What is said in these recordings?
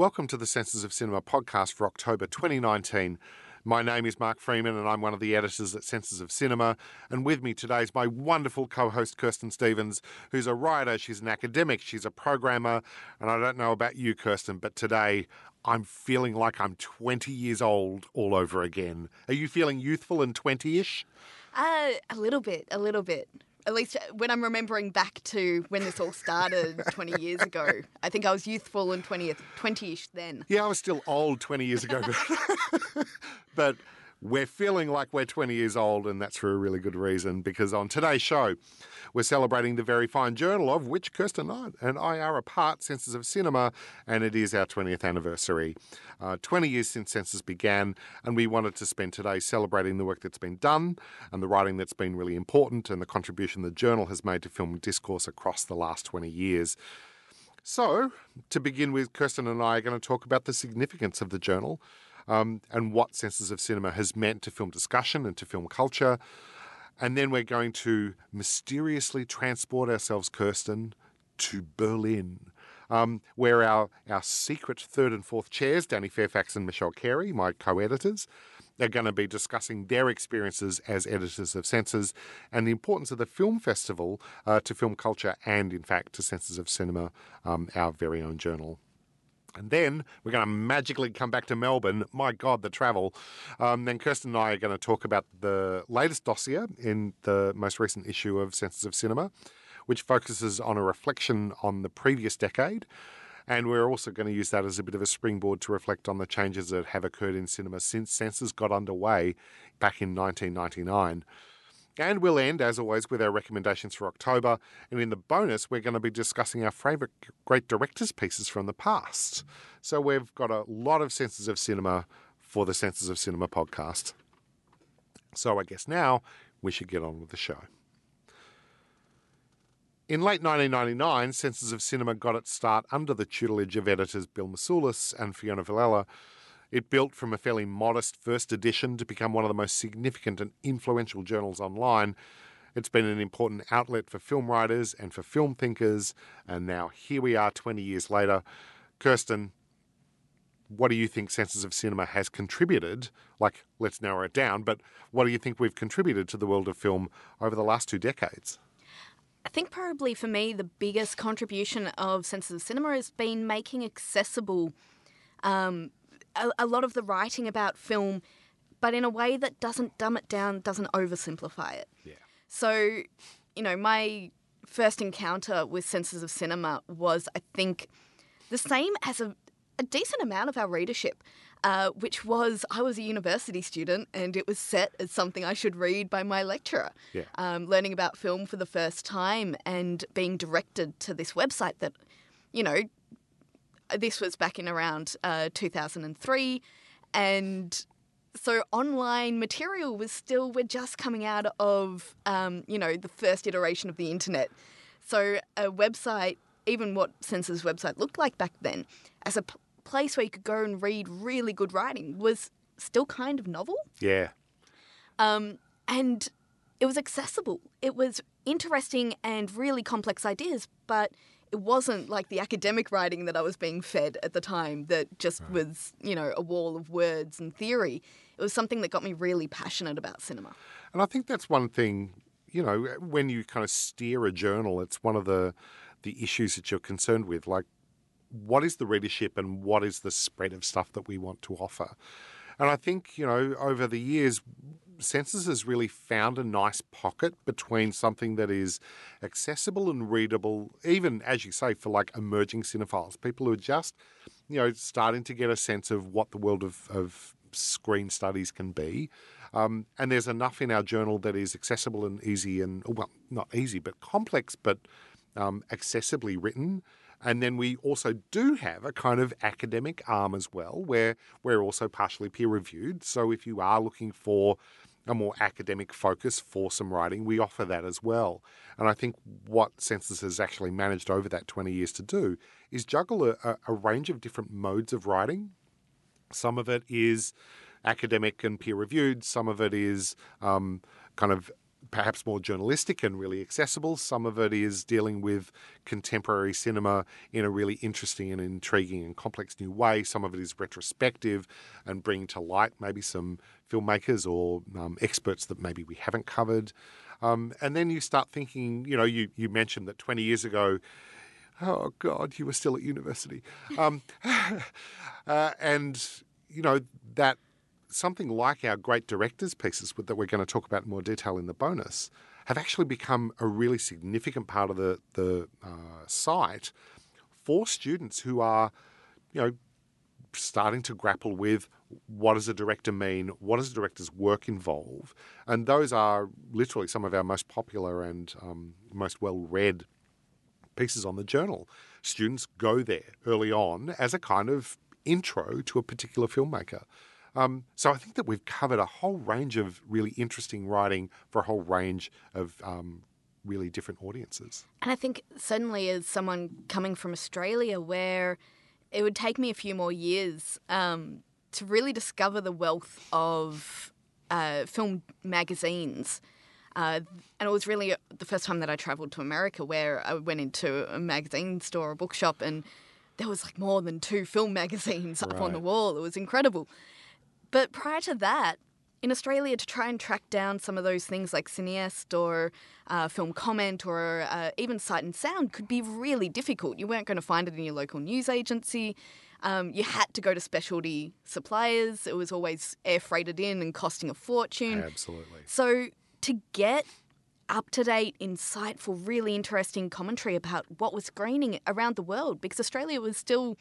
Welcome to the Senses of Cinema podcast for October 2019. My name is Mark Freeman, and I'm one of the editors at Senses of Cinema. And with me today is my wonderful co host, Kirsten Stevens, who's a writer, she's an academic, she's a programmer. And I don't know about you, Kirsten, but today I'm feeling like I'm 20 years old all over again. Are you feeling youthful and 20 ish? Uh, a little bit, a little bit. At least uh, when I'm remembering back to when this all started 20 years ago. I think I was youthful and 20th, 20-ish then. Yeah, I was still old 20 years ago. But, but we're feeling like we're 20 years old, and that's for a really good reason because on today's show, we're celebrating the very fine journal of which Kirsten Knight and I are a part, Senses of Cinema, and it is our 20th anniversary. Uh, 20 years since Senses began, and we wanted to spend today celebrating the work that's been done and the writing that's been really important and the contribution the journal has made to film discourse across the last 20 years. So, to begin with, Kirsten and I are going to talk about the significance of the journal um, and what Senses of Cinema has meant to film discussion and to film culture. And then we're going to mysteriously transport ourselves, Kirsten, to Berlin, um, where our, our secret third and fourth chairs, Danny Fairfax and Michelle Carey, my co editors, are going to be discussing their experiences as editors of Senses and the importance of the film festival uh, to film culture and, in fact, to Senses of Cinema, um, our very own journal. And then we're going to magically come back to Melbourne. My God, the travel. Um, then Kirsten and I are going to talk about the latest dossier in the most recent issue of Senses of Cinema, which focuses on a reflection on the previous decade. And we're also going to use that as a bit of a springboard to reflect on the changes that have occurred in cinema since Senses got underway back in 1999. And we'll end, as always, with our recommendations for October. And in the bonus, we're going to be discussing our favourite great directors' pieces from the past. So we've got a lot of senses of cinema for the Senses of Cinema podcast. So I guess now we should get on with the show. In late 1999, Senses of Cinema got its start under the tutelage of editors Bill Mousoulis and Fiona Villella, it built from a fairly modest first edition to become one of the most significant and influential journals online. It's been an important outlet for film writers and for film thinkers, and now here we are 20 years later. Kirsten, what do you think Senses of Cinema has contributed? Like, let's narrow it down, but what do you think we've contributed to the world of film over the last two decades? I think probably for me, the biggest contribution of Senses of Cinema has been making accessible um, a, a lot of the writing about film, but in a way that doesn't dumb it down, doesn't oversimplify it. Yeah. So, you know, my first encounter with Senses of Cinema was, I think, the same as a, a decent amount of our readership, uh, which was I was a university student and it was set as something I should read by my lecturer. Yeah. Um, learning about film for the first time and being directed to this website that, you know, this was back in around uh, 2003, and so online material was still we're just coming out of um, you know the first iteration of the internet. So a website, even what Senses' website looked like back then, as a p- place where you could go and read really good writing, was still kind of novel. Yeah. Um, and it was accessible. It was interesting and really complex ideas, but it wasn't like the academic writing that I was being fed at the time that just right. was, you know, a wall of words and theory. It was something that got me really passionate about cinema. And I think that's one thing, you know, when you kind of steer a journal, it's one of the the issues that you're concerned with, like what is the readership and what is the spread of stuff that we want to offer. And I think, you know, over the years, Senses has really found a nice pocket between something that is accessible and readable, even as you say, for like emerging cinephiles, people who are just, you know, starting to get a sense of what the world of, of screen studies can be. Um, and there's enough in our journal that is accessible and easy and, well, not easy, but complex, but um, accessibly written. And then we also do have a kind of academic arm as well, where we're also partially peer reviewed. So if you are looking for a more academic focus for some writing, we offer that as well. And I think what Senses has actually managed over that 20 years to do is juggle a, a range of different modes of writing. Some of it is academic and peer reviewed, some of it is um, kind of perhaps more journalistic and really accessible. Some of it is dealing with contemporary cinema in a really interesting and intriguing and complex new way. Some of it is retrospective and bringing to light maybe some filmmakers or um, experts that maybe we haven't covered. Um, and then you start thinking, you know, you, you mentioned that 20 years ago, oh God, you were still at university. Um, uh, and, you know, that something like our great directors pieces that we're going to talk about in more detail in the bonus have actually become a really significant part of the, the uh, site for students who are, you know, starting to grapple with what does a director mean? What does a director's work involve? And those are literally some of our most popular and um, most well read pieces on the journal. Students go there early on as a kind of intro to a particular filmmaker. Um, so I think that we've covered a whole range of really interesting writing for a whole range of um, really different audiences. And I think certainly as someone coming from Australia, where it would take me a few more years um, to really discover the wealth of uh, film magazines. Uh, and it was really uh, the first time that I travelled to America where I went into a magazine store, a bookshop, and there was like more than two film magazines right. up on the wall. It was incredible. But prior to that, in Australia, to try and track down some of those things like Cineaste or uh, Film Comment or uh, even Sight and Sound could be really difficult. You weren't going to find it in your local news agency. Um, you had to go to specialty suppliers. It was always air freighted in and costing a fortune. Absolutely. So to get up to date, insightful, really interesting commentary about what was screening around the world, because Australia was still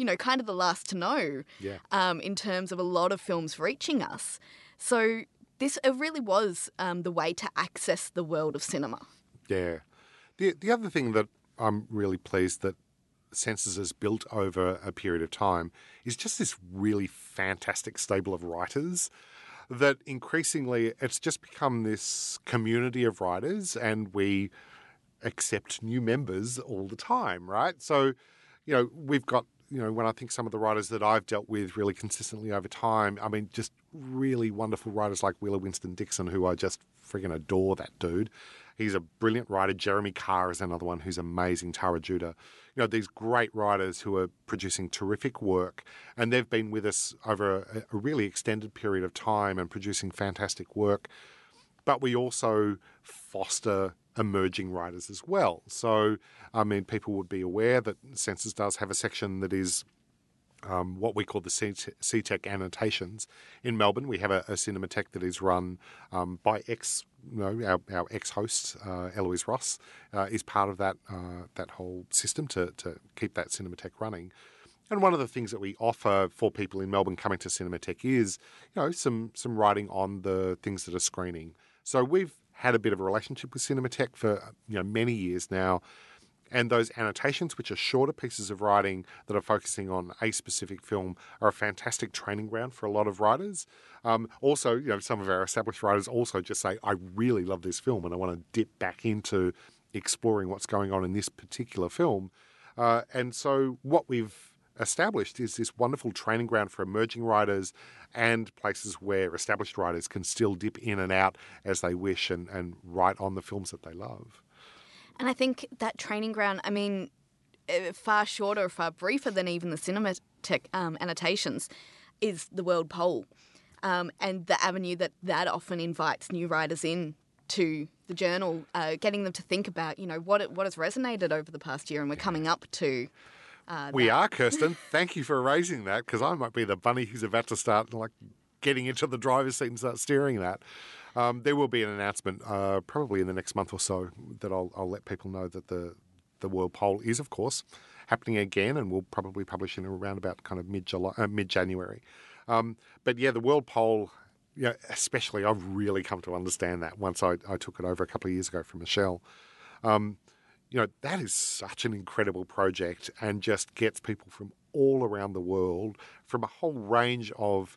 you know, kind of the last to know yeah. um, in terms of a lot of films reaching us. So this it really was um, the way to access the world of cinema. Yeah. The, the other thing that I'm really pleased that Senses has built over a period of time is just this really fantastic stable of writers that increasingly it's just become this community of writers and we accept new members all the time, right? So, you know, we've got you know, when I think some of the writers that I've dealt with really consistently over time, I mean, just really wonderful writers like Wheeler Winston Dixon, who I just friggin' adore that dude. He's a brilliant writer. Jeremy Carr is another one who's amazing. Tara Judah. You know, these great writers who are producing terrific work, and they've been with us over a, a really extended period of time and producing fantastic work. But we also foster emerging writers as well. So, I mean, people would be aware that Senses does have a section that is um, what we call the CTEQ annotations. In Melbourne, we have a, a Cinematheque that is run um, by ex, you know, our, our ex-host uh, Eloise Ross uh, is part of that uh, that whole system to to keep that Cinematheque running. And one of the things that we offer for people in Melbourne coming to Cinematheque is, you know, some some writing on the things that are screening. So we've had a bit of a relationship with Cinematheque for you know many years now. And those annotations, which are shorter pieces of writing that are focusing on a specific film, are a fantastic training ground for a lot of writers. Um, also, you know, some of our established writers also just say, "I really love this film, and I want to dip back into exploring what's going on in this particular film." Uh, and so, what we've established is this wonderful training ground for emerging writers and places where established writers can still dip in and out as they wish and, and write on the films that they love. And I think that training ground, I mean, eh, far shorter, far briefer than even the Cinematheque um, annotations, is the World Poll. Um, and the avenue that that often invites new writers in to the journal, uh, getting them to think about, you know, what what has resonated over the past year, and we're coming up to uh, we are, Kirsten. Thank you for raising that because I might be the bunny who's about to start like getting into the driver's seat and start steering that. Um, there will be an announcement uh, probably in the next month or so that I'll, I'll let people know that the the world poll is, of course, happening again, and we'll probably publish in around about kind of mid July, uh, mid January. Um, but yeah, the world poll, yeah, especially I've really come to understand that once I, I took it over a couple of years ago from Michelle. Um, you know, that is such an incredible project and just gets people from all around the world from a whole range of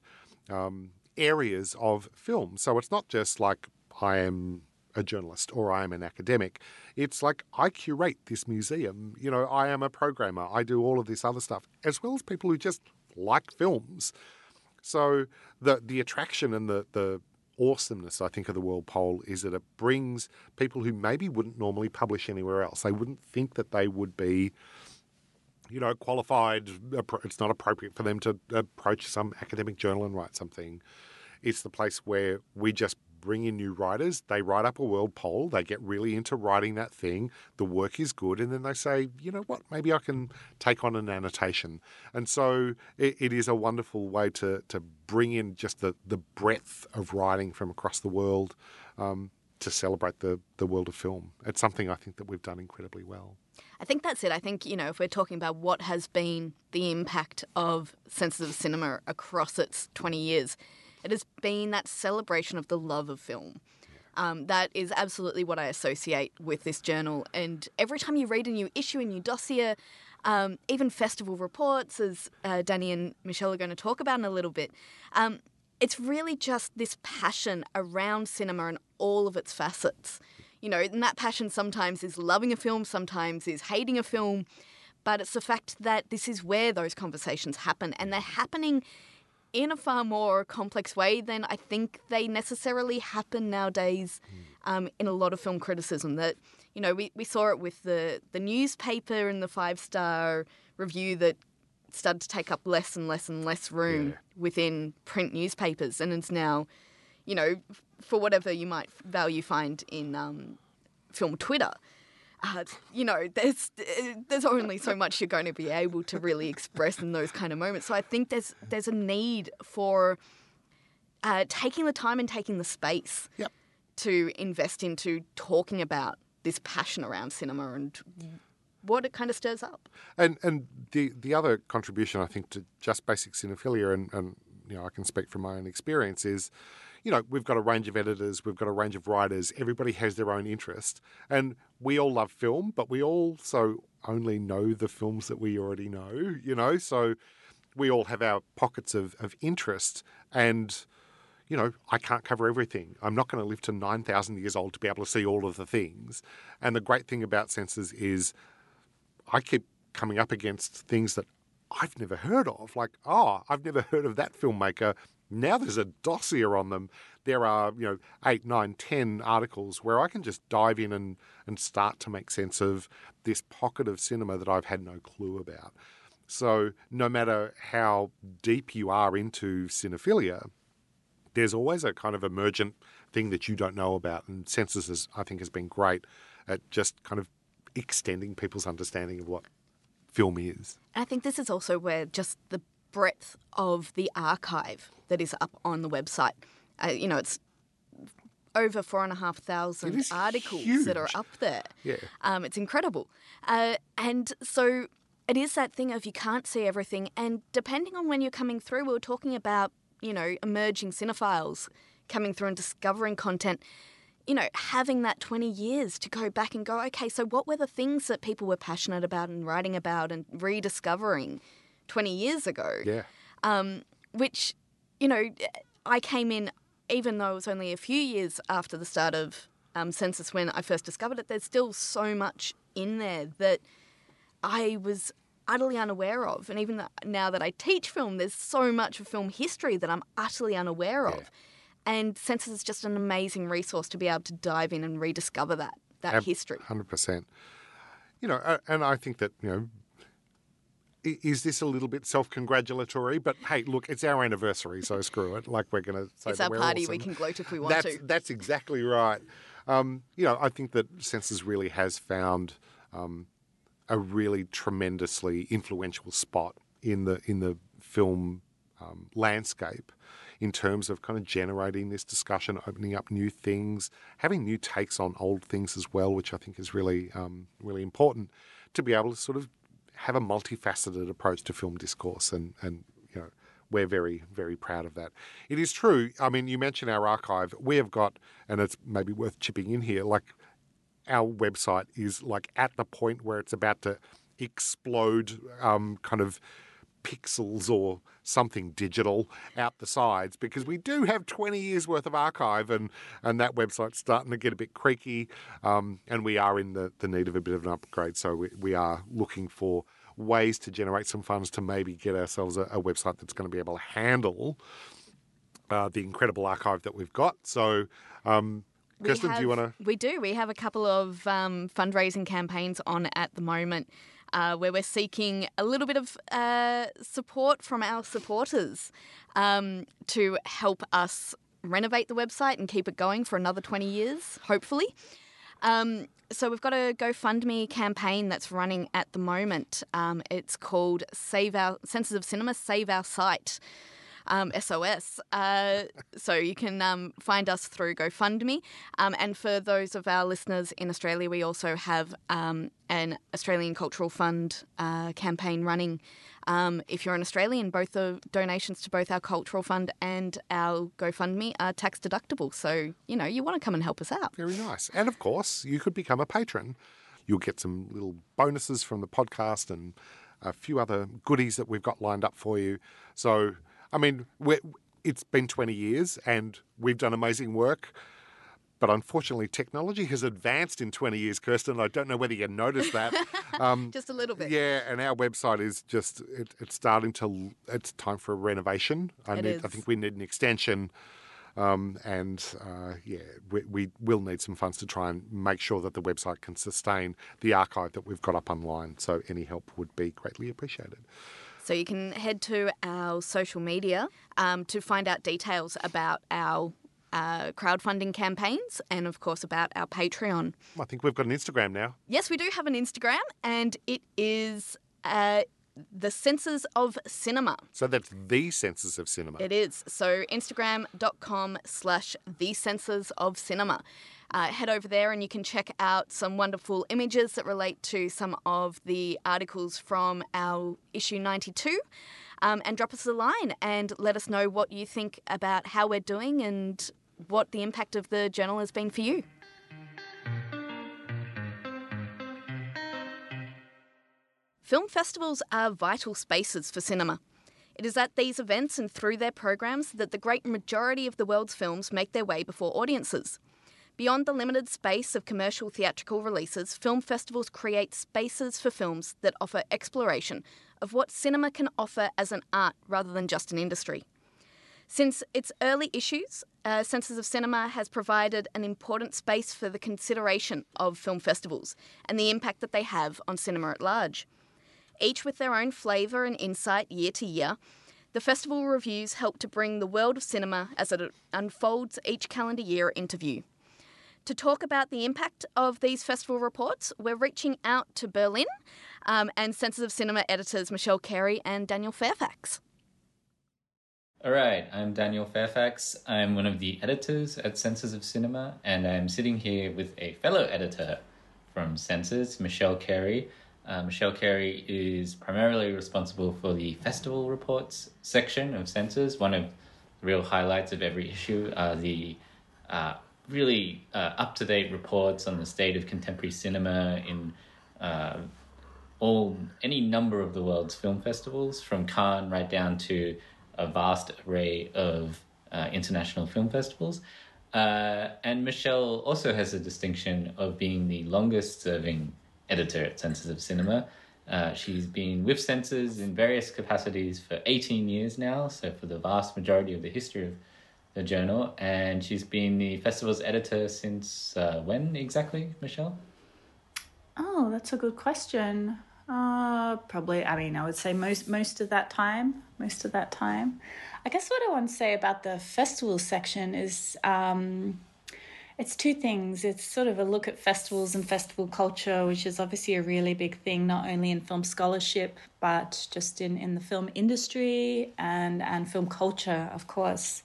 um, areas of film. So it's not just like I am a journalist or I am an academic. It's like I curate this museum. You know, I am a programmer. I do all of this other stuff, as well as people who just like films. So the the attraction and the the awesomeness, I think, of the World Poll is that it brings people who maybe wouldn't normally publish anywhere else. They wouldn't think that they would be, you know, qualified. It's not appropriate for them to approach some academic journal and write something. It's the place where we just bring in new writers. They write up a world poll. They get really into writing that thing. The work is good. And then they say, you know what, maybe I can take on an annotation. And so it, it is a wonderful way to, to bring in just the, the breadth of writing from across the world um, to celebrate the, the world of film. It's something I think that we've done incredibly well. I think that's it. I think, you know, if we're talking about what has been the impact of Senses of Cinema across its 20 years, it has been that celebration of the love of film. Um, that is absolutely what I associate with this journal. And every time you read a new issue, a new dossier, um, even festival reports, as uh, Danny and Michelle are going to talk about in a little bit, um, it's really just this passion around cinema and all of its facets. You know, and that passion sometimes is loving a film, sometimes is hating a film, but it's the fact that this is where those conversations happen, and they're happening in a far more complex way than I think they necessarily happen nowadays um, in a lot of film criticism. That you know we, we saw it with the the newspaper and the five star review that started to take up less and less and less room yeah. within print newspapers, and it's now, you know, for whatever you might value find in um, film Twitter uh, you know, there's there's only so much you're going to be able to really express in those kind of moments. So I think there's there's a need for uh, taking the time and taking the space yep. to invest into talking about this passion around cinema and what it kind of stirs up. And and the the other contribution I think to just basic cinephilia and, and you know I can speak from my own experience is you know, we've got a range of editors, we've got a range of writers, everybody has their own interest. And we all love film, but we also only know the films that we already know, you know? So we all have our pockets of, of interest. And, you know, I can't cover everything. I'm not going to live to 9,000 years old to be able to see all of the things. And the great thing about Senses is I keep coming up against things that I've never heard of. Like, oh, I've never heard of that filmmaker. Now there's a dossier on them. There are, you know, eight, nine, ten articles where I can just dive in and, and start to make sense of this pocket of cinema that I've had no clue about. So no matter how deep you are into cinephilia, there's always a kind of emergent thing that you don't know about. And Senses, has, I think, has been great at just kind of extending people's understanding of what film is. I think this is also where just the breadth of the archive that is up on the website. Uh, you know, it's over four and a half thousand articles huge. that are up there. Yeah. Um, it's incredible. Uh, and so it is that thing of you can't see everything. And depending on when you're coming through, we were talking about, you know, emerging cinephiles coming through and discovering content. You know, having that 20 years to go back and go, okay, so what were the things that people were passionate about and writing about and rediscovering 20 years ago? Yeah. Um, which you know, I came in, even though it was only a few years after the start of um, Senses when I first discovered it, there's still so much in there that I was utterly unaware of. And even now that I teach film, there's so much of film history that I'm utterly unaware of. Yeah. And Senses is just an amazing resource to be able to dive in and rediscover that that Ab- history. Hundred percent. You know, and I think that you know is this a little bit self-congratulatory? But hey, look, it's our anniversary, so screw it. Like we're going to say it's our party. Awesome. We can gloat if we want that's, to. That's exactly right. Um, you know, I think that Senses really has found um, a really tremendously influential spot in the in the film um, landscape in terms of kind of generating this discussion, opening up new things, having new takes on old things as well, which I think is really um, really important to be able to sort of have a multifaceted approach to film discourse, and and you know we're very very proud of that. It is true. I mean, you mentioned our archive. We have got, and it's maybe worth chipping in here. Like our website is like at the point where it's about to explode, um, kind of pixels or something digital out the sides because we do have 20 years worth of archive and, and that website's starting to get a bit creaky um, and we are in the, the need of a bit of an upgrade. So we, we are looking for ways to generate some funds to maybe get ourselves a, a website that's going to be able to handle uh, the incredible archive that we've got. So, um, Kirsten, do you want to? We do. We have a couple of um, fundraising campaigns on at the moment uh, where we're seeking a little bit of uh, support from our supporters um, to help us renovate the website and keep it going for another 20 years, hopefully. Um, so we've got a GoFundMe campaign that's running at the moment. Um, it's called Save Our Senses of Cinema, Save Our Site. Um, SOS. Uh, so you can um, find us through GoFundMe. Um, and for those of our listeners in Australia, we also have um, an Australian Cultural Fund uh, campaign running. Um, if you're an Australian, both the donations to both our Cultural Fund and our GoFundMe are tax deductible. So, you know, you want to come and help us out. Very nice. And of course, you could become a patron. You'll get some little bonuses from the podcast and a few other goodies that we've got lined up for you. So, I mean, it's been 20 years and we've done amazing work. But unfortunately, technology has advanced in 20 years, Kirsten. I don't know whether you noticed that. Um, Just a little bit. yeah, and our website is just, it, it's starting to, it's time for a renovation. I, It need, I think we need an extension. Um, and uh, yeah, we, we will need some funds to try and make sure that the website can sustain the archive that we've got up online. So any help would be greatly appreciated. So you can head to our social media um, to find out details about our uh, crowdfunding campaigns and, of course, about our Patreon. I think we've got an Instagram now. Yes, we do have an Instagram, and it is uh, the Senses of Cinema. So that's the senses of cinema. It is. So instagram.com slash the senses of cinema. Uh, head over there and you can check out some wonderful images that relate to some of the articles from our issue 92. Um, and drop us a line and let us know what you think about how we're doing and what the impact of the journal has been for you. Film festivals are vital spaces for cinema. It is at these events and through their programs that the great majority of the world's films make their way before audiences. Beyond the limited space of commercial theatrical releases, film festivals create spaces for films that offer exploration of what cinema can offer as an art rather than just an industry. Since its early issues, uh, Senses of Cinema has provided an important space for the consideration of film festivals and the impact that they have on cinema at large. Each with their own flavour and insight year to year, the festival reviews help to bring the world of cinema as it unfolds each calendar year into view. To talk about the impact of these festival reports, we're reaching out to Berlin um, and Senses of Cinema editors Michelle Carey and Daniel Fairfax. All right, I'm Daniel Fairfax. I'm one of the editors at Senses of Cinema, and I'm sitting here with a fellow editor from Senses, Michelle Carey. Uh, Michelle Carey is primarily responsible for the festival reports section of Senses. One of the real highlights of every issue are the uh, really uh, up to date reports on the state of contemporary cinema in uh, all any number of the world's film festivals, from Cannes right down to a vast array of uh, international film festivals. Uh, and Michelle also has the distinction of being the longest serving editor at Senses of Cinema. Uh, she's been with Senses in various capacities for 18 years now, so for the vast majority of the history of the journal. And she's been the festival's editor since uh, when exactly, Michelle? Oh, that's a good question. Uh, probably. I mean, I would say most most of that time. Most of that time. I guess what I want to say about the festival section is, um, it's two things. It's sort of a look at festivals and festival culture, which is obviously a really big thing, not only in film scholarship, but just in, in the film industry and and film culture, of course.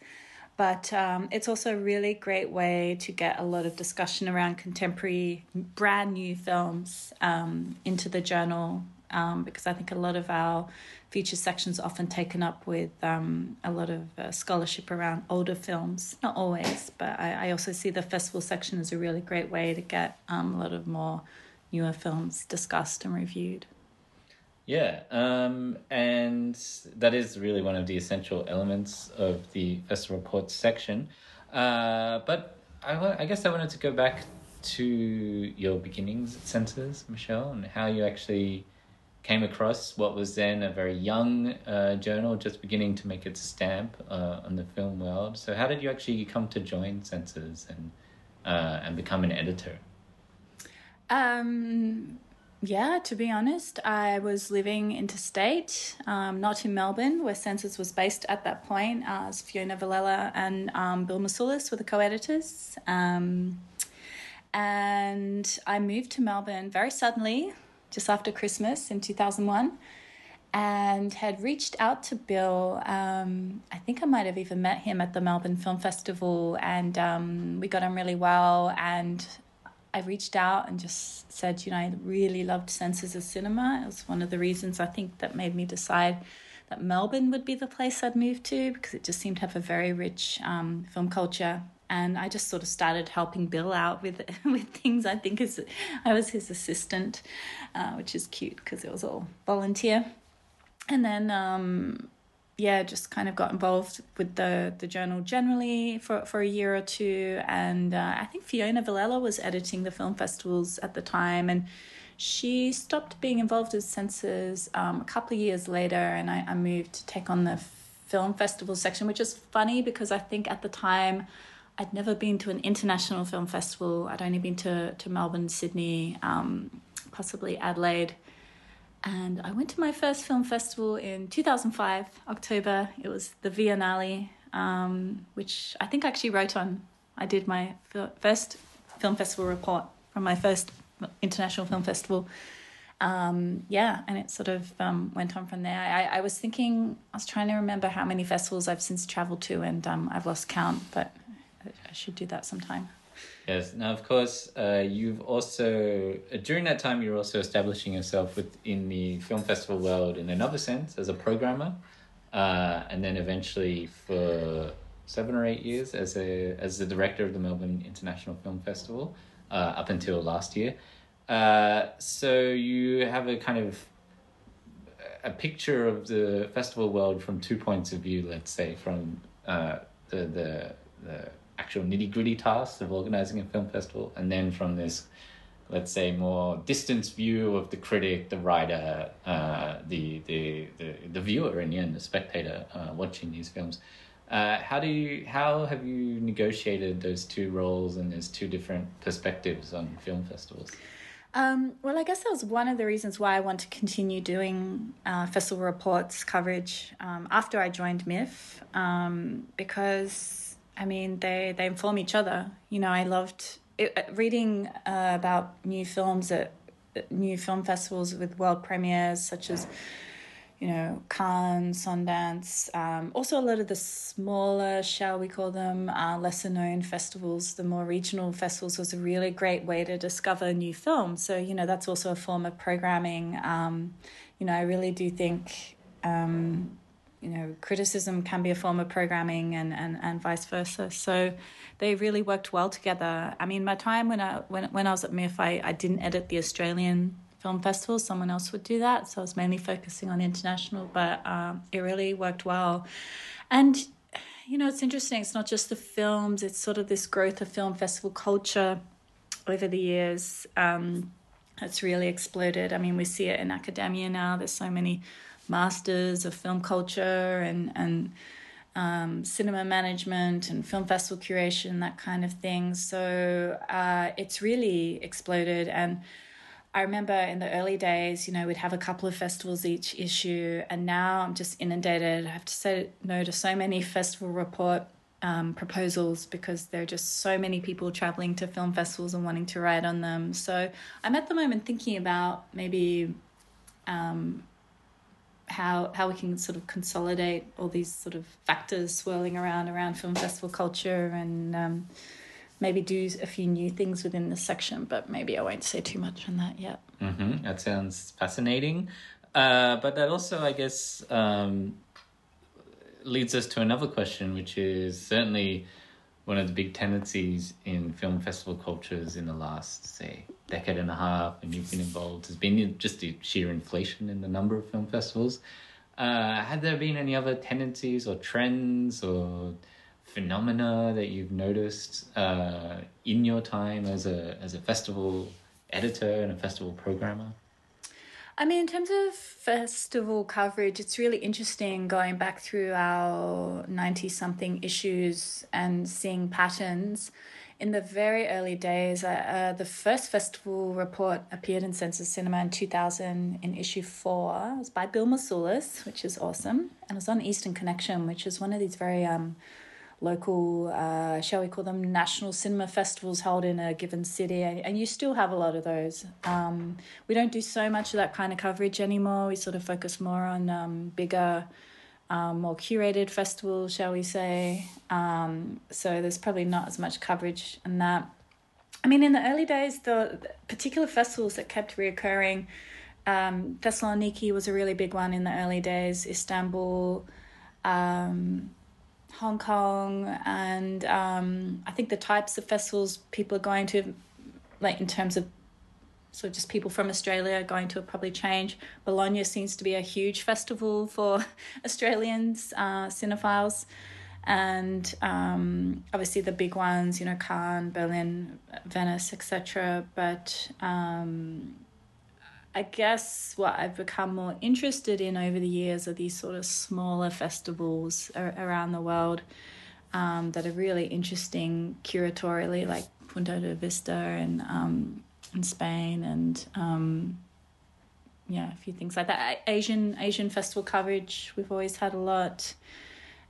But um, it's also a really great way to get a lot of discussion around contemporary, brand new films um, into the journal. Um, because I think a lot of our feature sections are often taken up with um, a lot of uh, scholarship around older films. Not always, but I, I also see the festival section as a really great way to get um, a lot of more newer films discussed and reviewed. Yeah, um, and that is really one of the essential elements of the festival reports section. Uh, but I, I guess I wanted to go back to your beginnings at Senses, Michelle, and how you actually came across what was then a very young uh, journal, just beginning to make its stamp uh, on the film world. So, how did you actually come to join Senses and uh, and become an editor? Um, yeah, to be honest, I was living interstate, um, not in Melbourne, where Senses was based at that point. As Fiona Villella and um, Bill Mousoulis were the co-editors. Um, and I moved to Melbourne very suddenly, just after Christmas in 2001, and had reached out to Bill. Um, I think I might have even met him at the Melbourne Film Festival, and um, we got on really well. And I reached out and just said, you know, I really loved Senses of Cinema. It was one of the reasons I think that made me decide that Melbourne would be the place I'd move to because it just seemed to have a very rich um, film culture. And I just sort of started helping Bill out with with things. I think as I was his assistant, uh, which is cute because it was all volunteer. And then um, yeah, just kind of got involved with the the journal generally for for a year or two, and uh, I think Fiona Villella was editing the film festivals at the time, and she stopped being involved with Senses um, a couple of years later, and I, I moved to take on the film festival section, which is funny because I think at the time. I'd never been to an international film festival. I'd only been to, to Melbourne, Sydney, um, possibly Adelaide. And I went to my first film festival in 2005, October. It was the Viennale, um, which I think I actually wrote on. I did my first film festival report from my first international film festival. Um, yeah, and it sort of um, went on from there. I, I, was thinking, I was trying to remember how many festivals I've since traveled to, and um, I've lost count, but I should do that sometime. Yes. Now, of course, uh, you've also uh, during that time you're also establishing yourself within the film festival world in another sense as a programmer, uh, and then eventually for seven or eight years as a as the director of the Melbourne International Film Festival uh, up until last year. Uh, so you have a kind of a picture of the festival world from two points of view. Let's say from uh, the the the actual nitty gritty tasks of organizing a film festival, and then from this, let's say, more distance view of the critic, the writer, uh, the, the the the viewer, in the end, the spectator uh, watching these films. Uh, how do you how have you negotiated those two roles and those two different perspectives on film festivals? Um, well, I guess that was one of the reasons why I want to continue doing uh, festival reports coverage um, after I joined MIFF um, because I mean, they they inform each other. You know, I loved it, uh, reading uh, about new films at new film festivals with world premieres, such as you know Cannes, Sundance. Um, also, a lot of the smaller, shall we call them, uh, lesser known festivals, the more regional festivals, was a really great way to discover new films. So you know, that's also a form of programming. Um, you know, I really do think. Um, you know, criticism can be a form of programming and, and, and vice versa. So they really worked well together. I mean, my time when I when when I was at MIFF, I, I didn't edit the Australian film festival. Someone else would do that. So I was mainly focusing on international, but um, it really worked well. And you know, it's interesting. It's not just the films. It's sort of this growth of film festival culture over the years. Um, it's really exploded. I mean, we see it in academia now. There's so many masters of film culture and and um, cinema management and film festival curation, that kind of thing. So uh, it's really exploded. And I remember in the early days, you know, we'd have a couple of festivals each issue, and now I'm just inundated. I have to say no to so many festival report um, proposals because there are just so many people traveling to film festivals and wanting to write on them. So I'm at the moment thinking about maybe um, how how we can sort of consolidate all these sort of factors swirling around around film festival culture and um, maybe do a few new things within this section. But maybe I won't say too much on that yet. Mm-hmm. That sounds fascinating. Uh, but that also, I guess, um, leads us to another question, which is certainly one of the big tendencies in film festival cultures in the last, say, decade and a half, and you've been involved, has been just the sheer inflation in the number of film festivals. Uh, had there been any other tendencies or trends or phenomena that you've noticed uh, in your time as a as a festival editor and a festival programmer? I mean, in terms of festival coverage, it's really interesting going back through our 90 something issues and seeing patterns. In the very early days, uh, uh, the first festival report appeared in Senses Cinema in 2000 in issue four. It was by Bill Mousoulis, which is awesome. And it was on Eastern Connection, which is one of these very um, local, uh, shall we call them, national cinema festivals held in a given city, and, and you still have a lot of those. Um, we don't do so much of that kind of coverage anymore. We sort of focus more on um, bigger, um, more curated festivals, shall we say. Um, so there's probably not as much coverage in that. I mean, in the early days, the, the particular festivals that kept reoccurring, um, Thessaloniki was a really big one in the early days, Istanbul. Um, Hong Kong, and um, I think the types of festivals people are going to, like in terms of of just people from Australia going to probably change. Bologna seems to be a huge festival for Australians, uh, cinephiles. And um, obviously the big ones, you know, Cannes, Berlin, Venice, etc. But um, I guess what I've become more interested in over the years are these sort of smaller festivals around the world um, that are really interesting curatorially, like Punto de Vista and um, in Spain, and um, yeah, a few things like that. Asian Asian festival coverage we've always had a lot,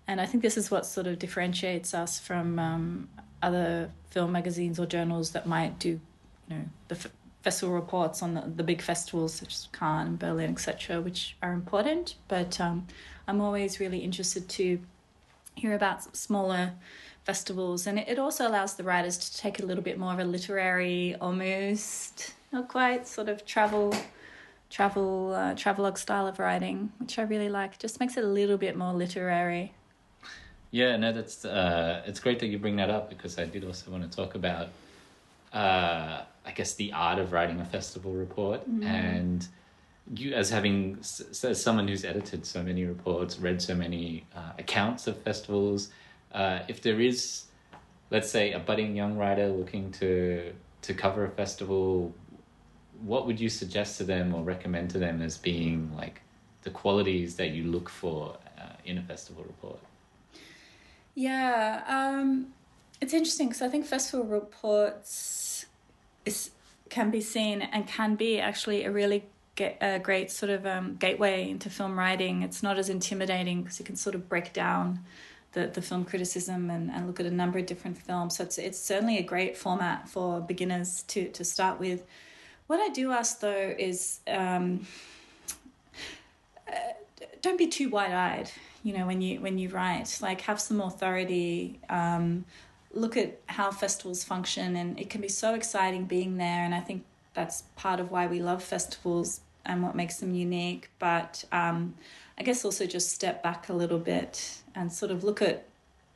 and I think this is what sort of differentiates us from um, other film magazines or journals that might do, you know, the festival reports on the, the big festivals such as Cannes, Berlin, etc., which are important. But um, I'm always really interested to hear about smaller festivals, and it, it also allows the writers to take a little bit more of a literary, almost not quite sort of travel travel uh, travelogue style of writing, which I really like. Just makes it a little bit more literary. Yeah, no, that's uh, it's great that you bring that up because I did also want to talk about uh, I guess the art of writing a festival report mm. and you as having as someone who's edited so many reports read so many uh, accounts of festivals uh, if there is let's say a budding young writer looking to to cover a festival what would you suggest to them or recommend to them as being like the qualities that you look for uh, in a festival report yeah um, it's interesting because i think festival reports is can be seen and can be actually a really get, a great sort of um, gateway into film writing. It's not as intimidating because you can sort of break down the, the film criticism and, and look at a number of different films. So it's it's certainly a great format for beginners to to start with. What I do ask though is um, uh, don't be too wide eyed. You know when you when you write, like have some authority. Um, look at how festivals function, and it can be so exciting being there. And I think that's part of why we love festivals and what makes them unique. But um, I guess also just step back a little bit and sort of look at,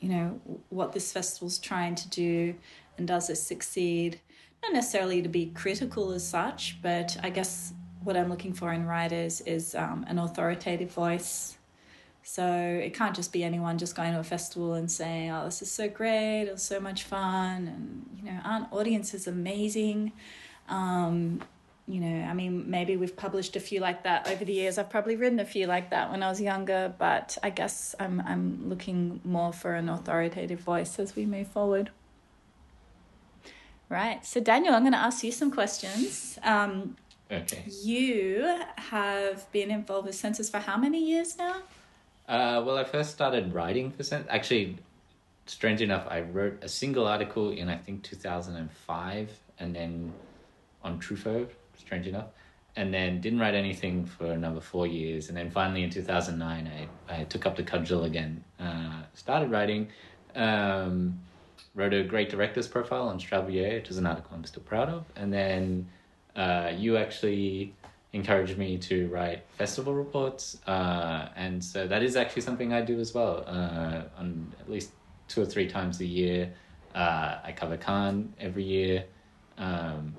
you know, what this festival's trying to do and does it succeed. Not necessarily to be critical as such, but I guess what I'm looking for in writers is um, an authoritative voice so it can't just be anyone just going to a festival and saying, "Oh, this is so great! It was so much fun!" And you know, aren't audiences amazing? Um, you know, I mean, maybe we've published a few like that over the years. I've probably written a few like that when I was younger, but I guess I'm I'm looking more for an authoritative voice as we move forward. Right. So Daniel, I'm going to ask you some questions. Um, okay. You have been involved with Senses for how many years now? Uh, well, I first started writing for Senses. Actually, strange enough, I wrote a single article in I think two thousand and five, and then on Truffaut. Strange enough, and then didn't write anything for another four years, and then finally in two thousand nine, I I took up the cudgel again. Uh, started writing. Um, wrote a great director's profile on Strasbourg, which is an article I'm still proud of, and then uh, you actually encouraged me to write festival reports, uh, and so that is actually something I do as well. Uh, on at least two or three times a year, uh, I cover Cannes every year, um,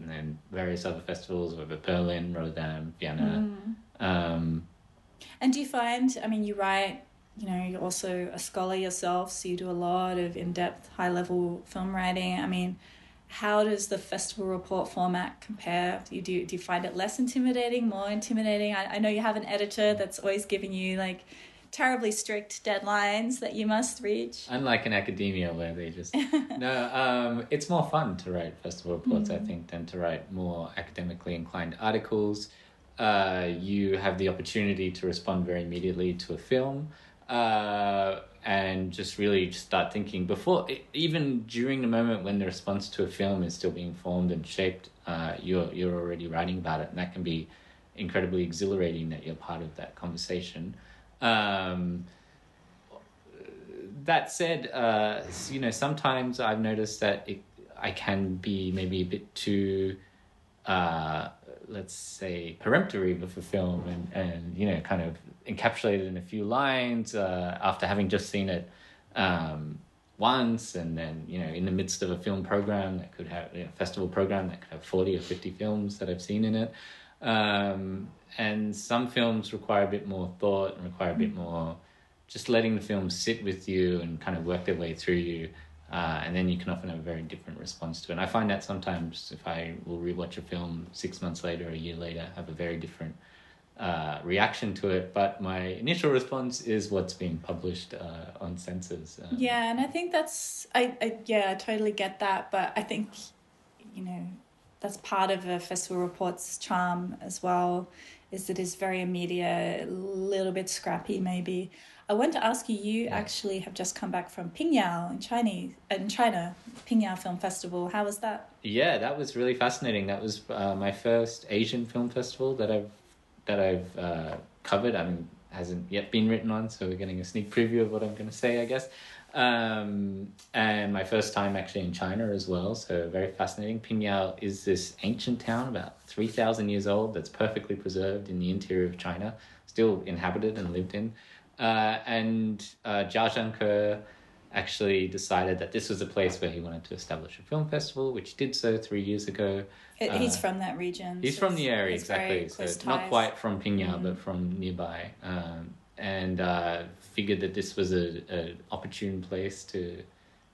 and then various other festivals, whether Berlin, Rotterdam, Vienna. Mm. Um, and do you find? I mean, you write. You know, you're also a scholar yourself, so you do a lot of in-depth, high-level film writing. I mean, how does the festival report format compare? Do you, do, do you find it less intimidating, more intimidating? I, I know you have an editor that's always giving you like terribly strict deadlines that you must reach. Unlike in academia where they just no, um, it's more fun to write festival reports, mm. I think, than to write more academically inclined articles. Uh, you have the opportunity to respond very immediately to a film. Uh, and just really start thinking before even during the moment when the response to a film is still being formed and shaped uh, you're you're already writing about it and that can be incredibly exhilarating that you're part of that conversation um, that said uh, you know sometimes I've noticed that it, I can be maybe a bit too uh, let's say peremptory with a film and and you know kind of encapsulated in a few lines uh, after having just seen it um, once and then you know in the midst of a film program that could have a festival program that could have 40 or 50 films that i've seen in it um, and some films require a bit more thought and require a bit more just letting the film sit with you and kind of work their way through you uh, and then you can often have a very different response to it. And i find that sometimes if i will rewatch a film six months later or a year later have a very different uh, reaction to it, but my initial response is what's being published uh, on Senses. Um, yeah, and I think that's I, I yeah I totally get that, but I think you know that's part of a festival report's charm as well, is that it's very immediate, a little bit scrappy maybe. I want to ask you. You yeah. actually have just come back from Pingyao in Chinese in China, Pingyao Film Festival. How was that? Yeah, that was really fascinating. That was uh, my first Asian film festival that I've that I've uh, covered. I mean, hasn't yet been written on, so we're getting a sneak preview of what I'm going to say, I guess. Um, and my first time actually in China as well, so very fascinating. Pingyao is this ancient town, about 3,000 years old, that's perfectly preserved in the interior of China, still inhabited and lived in. Uh, and uh, Jia Zhangke actually decided that this was a place where he wanted to establish a film festival, which did so three years ago. He's uh, from that region. He's so from the area, exactly. So not quite from Pingyao, mm. but from nearby. Um, and uh, figured that this was a, a opportune place to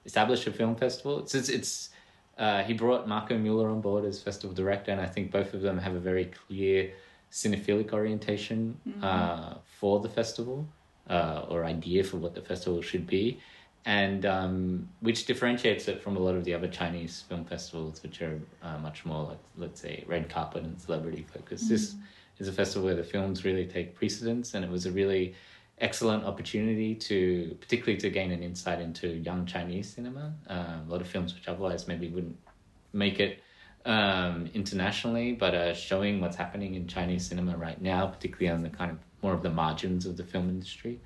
establish a film festival. It's, it's, it's uh, he brought Marco Mueller on board as festival director, and I think both of them have a very clear cinephilic orientation mm-hmm. uh, for the festival uh, or idea for what the festival should be and um, which differentiates it from a lot of the other Chinese film festivals, which are uh, much more like, let's say, red carpet and celebrity focused. Mm-hmm. Is a festival where the films really take precedence, and it was a really excellent opportunity to, particularly to gain an insight into young Chinese cinema. Um, a lot of films which otherwise maybe wouldn't make it um, internationally, but uh, showing what's happening in Chinese cinema right now, particularly on the kind of more of the margins of the film industry.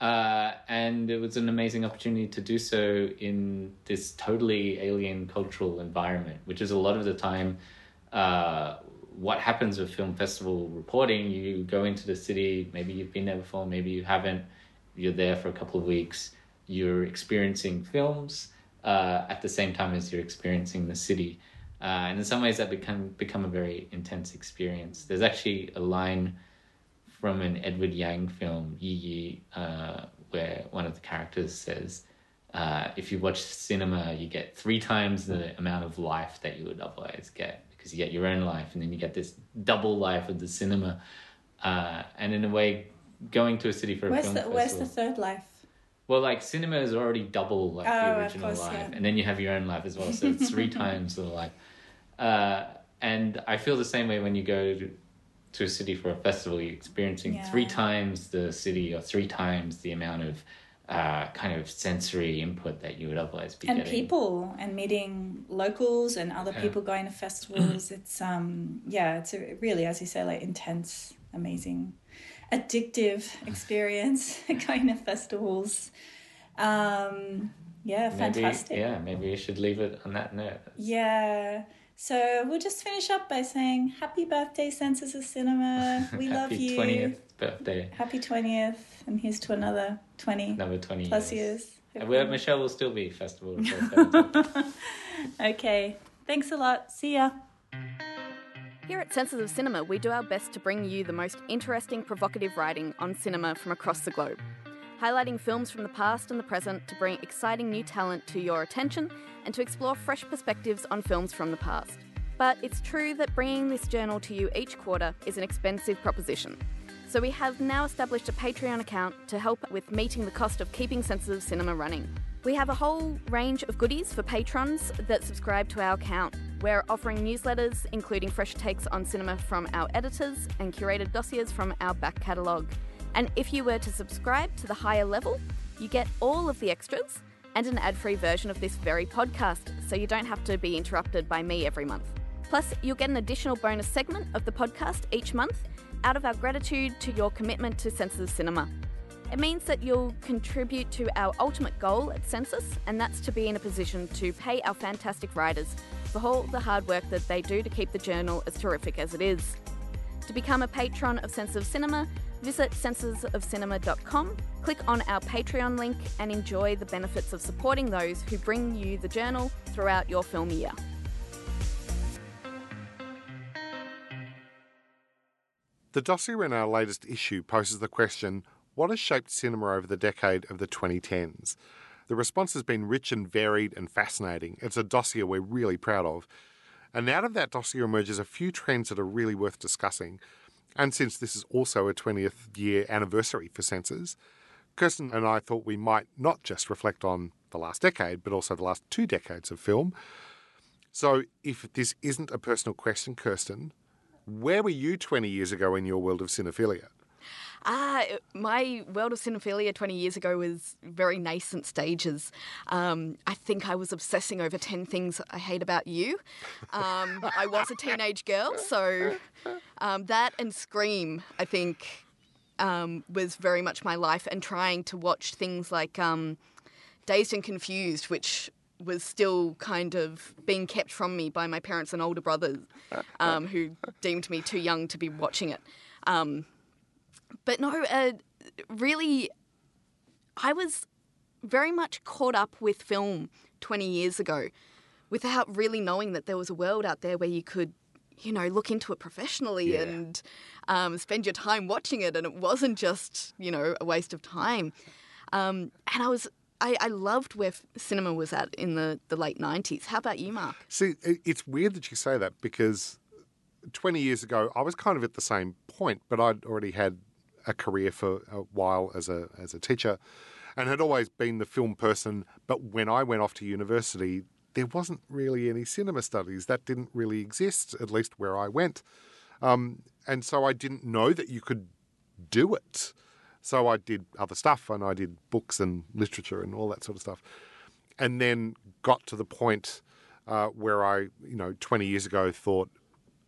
Uh, and it was an amazing opportunity to do so in this totally alien cultural environment, which is a lot of the time uh, what happens with film festival reporting. You go into the city, maybe you've been there before, maybe you haven't. You're there for a couple of weeks. You're experiencing films uh, at the same time as you're experiencing the city. Uh, and in some ways, that become become a very intense experience. There's actually a line from an Edward Yang film, Yi Yi, uh, where one of the characters says, uh, if you watch cinema, you get three times the amount of life that you would otherwise get because you get your own life and then you get this double life of the cinema. Uh, and in a way, going to a city for a where's film the, festival. Where's the third life? Well, like cinema is already double like oh, the original course, life, yeah. and then you have your own life as well, so it's three times the life. Uh, and I feel the same way when you go to, to a city for a festival, you're experiencing yeah. three times the city or three times the amount of uh, kind of sensory input that you would otherwise be and getting. people and meeting locals and other yeah. people going to festivals. it's um yeah, it's a really as you say like intense, amazing, addictive experience going to festivals. Um, yeah, maybe, fantastic. Yeah, maybe we should leave it on that note. Yeah. So we'll just finish up by saying happy birthday, Senses of Cinema. We love you. Happy 20th birthday. Happy 20th. And here's to another 20. Another 20 plus years. years. Uh, Where Michelle will still be festival. okay. Thanks a lot. See ya. Here at Senses of Cinema, we do our best to bring you the most interesting, provocative writing on cinema from across the globe. Highlighting films from the past and the present to bring exciting new talent to your attention and to explore fresh perspectives on films from the past. But it's true that bringing this journal to you each quarter is an expensive proposition. So we have now established a Patreon account to help with meeting the cost of keeping Senses of Cinema running. We have a whole range of goodies for patrons that subscribe to our account. We're offering newsletters, including fresh takes on cinema from our editors and curated dossiers from our back catalogue. And if you were to subscribe to the higher level, you get all of the extras and an ad free version of this very podcast, so you don't have to be interrupted by me every month. Plus, you'll get an additional bonus segment of the podcast each month out of our gratitude to your commitment to Senses of Cinema. It means that you'll contribute to our ultimate goal at Senses, and that's to be in a position to pay our fantastic writers for all the hard work that they do to keep the journal as terrific as it is. To become a patron of Sense of Cinema, visit sensesofcinema.com, click on our Patreon link, and enjoy the benefits of supporting those who bring you the journal throughout your film year. The dossier in our latest issue poses the question what has shaped cinema over the decade of the 2010s? The response has been rich and varied and fascinating. It's a dossier we're really proud of. And out of that dossier emerges a few trends that are really worth discussing. And since this is also a 20th year anniversary for Senses, Kirsten and I thought we might not just reflect on the last decade, but also the last two decades of film. So, if this isn't a personal question, Kirsten, where were you 20 years ago in your world of cinephilia? Ah, my world of cinephilia 20 years ago was very nascent stages. Um, I think I was obsessing over 10 things I hate about you. Um, I was a teenage girl, so um, that and Scream, I think, um, was very much my life, and trying to watch things like um, Dazed and Confused, which was still kind of being kept from me by my parents and older brothers, um, who deemed me too young to be watching it. Um, but no, uh, really, I was very much caught up with film 20 years ago without really knowing that there was a world out there where you could, you know, look into it professionally Yeah. and um, spend your time watching it. And it wasn't just, you know, a waste of time. Um, and I was. I, I loved where f- cinema was at in the, the late 90s. How about you, Mark? See, it's weird that you say that because 20 years ago, I was kind of at the same point, but I'd already had a career for a while as a, as a teacher and had always been the film person. But when I went off to university, there wasn't really any cinema studies. That didn't really exist, at least where I went. Um, and so I didn't know that you could do it. So I did other stuff and I did books and literature and all that sort of stuff. And then got to the point uh, where I, you know, 20 years ago thought,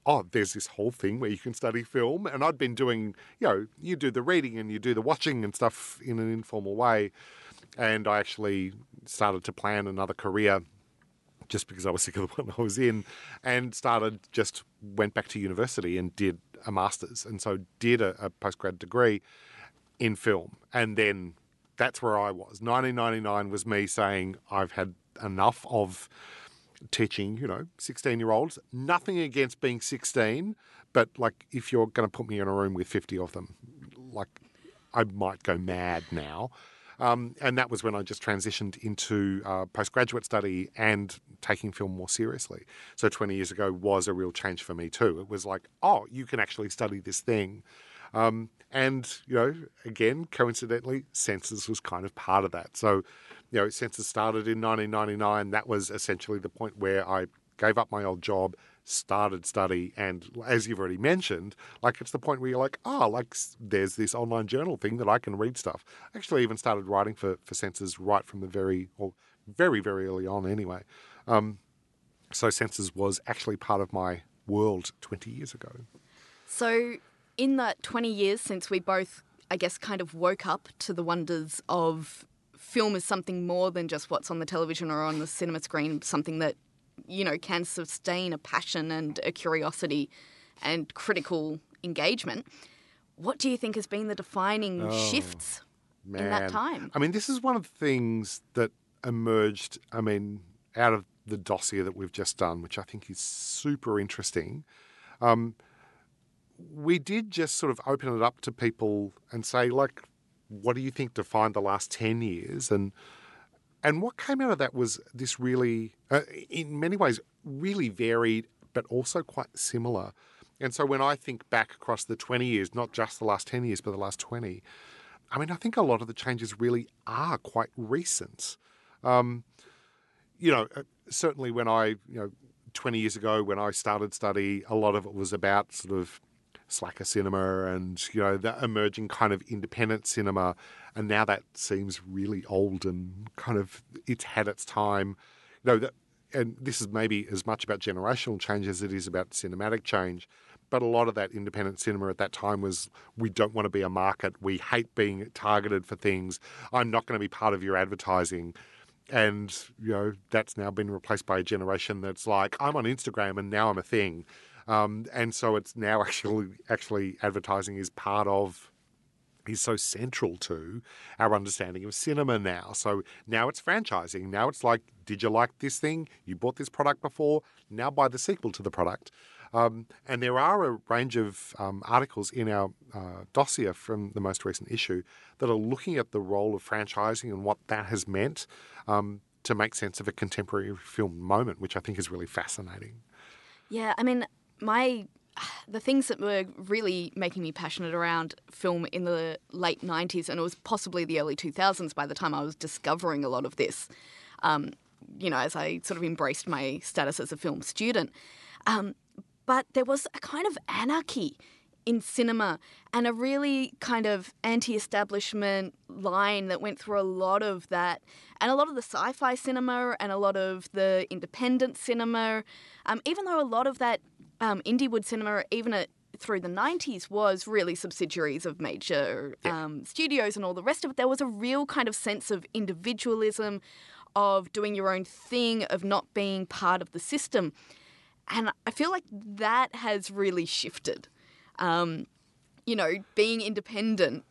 oh, there's this whole thing where you can study film. And I'd been doing, you know, you do the reading and you do the watching and stuff in an informal way. And I actually started to plan another career just because I was sick of the one I was in, and started just went back to university and did a master's, and so did a, a postgrad degree in film, and then that's where I was. 1999 was me saying I've had enough of teaching, you know, 16 year olds. Nothing against being 16, but like if you're going to put me in a room with 50 of them, like I might go mad now. Um, and that was when I just transitioned into uh, postgraduate study and taking film more seriously. So 20 years ago was a real change for me too. It was like, oh, you can actually study this thing. Um, and, you know, again, coincidentally, Senses was kind of part of that. So, you know, Senses started in 1999. That was essentially the point where I gave up my old job, started study, and as you've already mentioned, like it's the point where you're like, oh, like there's this online journal thing that I can read stuff. I actually even started writing for, for Senses right from the very, or very, very early on anyway. Um, so Senses was actually part of my world 20 years ago. So, in that 20 years since we both, I guess, kind of woke up to the wonders of film is something more than just what's on the television or on the cinema screen, something that, you know, can sustain a passion and a curiosity and critical engagement. What do you think has been the defining shifts Man. in that time? I mean, this is one of the things that emerged, I mean, out of the dossier that we've just done, which I think is super interesting. Um, we did just sort of open it up to people and say, like, what do you think defined the last 10 years? And and what came out of that was this really, uh, in many ways, really varied, but also quite similar. And so when I think back across the 20 years, not just the last 10 years, but the last 20, I mean, I think a lot of the changes really are quite recent. Um, you know, uh, certainly when I, you know, 20 years ago when I started study, a lot of it was about sort of slacker cinema and you know the emerging kind of independent cinema. And now that seems really old and kind of it's had its time. You know that and this is maybe as much about generational change as it is about cinematic change. But a lot of that independent cinema at that time was we don't want to be a market. We hate being targeted for things. I'm not going to be part of your advertising. And you know that's now been replaced by a generation that's like i'm on instagram and now i'm a thing um, and so it's now actually actually advertising is part of is so central to our understanding of cinema now. So now it's franchising. Now it's like, did you like this thing? You bought this product before. Now buy the sequel to the product. Um, and there are a range of um, articles in our uh, dossier from the most recent issue that are looking at the role of franchising and what that has meant um, to make sense of a contemporary film moment, which I think is really fascinating. Yeah, I mean, my the things that were really making me passionate around film in the late 90s and it was possibly the early 2000s by the time I was discovering a lot of this um, you know as I sort of embraced my status as a film student. Um, but there was a kind of anarchy in cinema and a really kind of anti-establishment line that went through a lot of that and a lot of the sci-fi cinema and a lot of the independent cinema. Um, even though a lot of that um, Indiewood Cinema, even at, through the 90s, was really subsidiaries of major yeah. um, studios and all the rest of it. There was a real kind of sense of individualism, of doing your own thing, of not being part of the system. And I feel like that has really shifted. Um, you know, being independent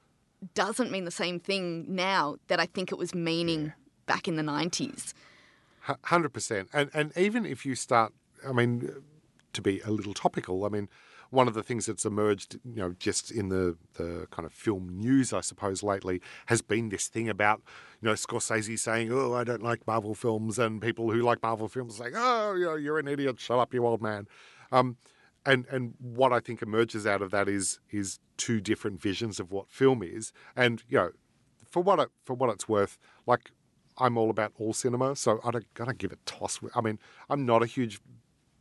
doesn't mean the same thing now that I think it was meaning yeah. back in the 90s. 100%. And, and even if you start, I mean, to be a little topical, I mean, one of the things that's emerged, you know, just in the, the kind of film news, I suppose, lately, has been this thing about, you know, Scorsese saying, "Oh, I don't like Marvel films," and people who like Marvel films saying, "Oh, you know, you're an idiot. Shut up, you old man." Um, and and what I think emerges out of that is is two different visions of what film is, and you know, for what it, for what it's worth, like I'm all about all cinema, so I don't, I don't give a toss. I mean, I'm not a huge,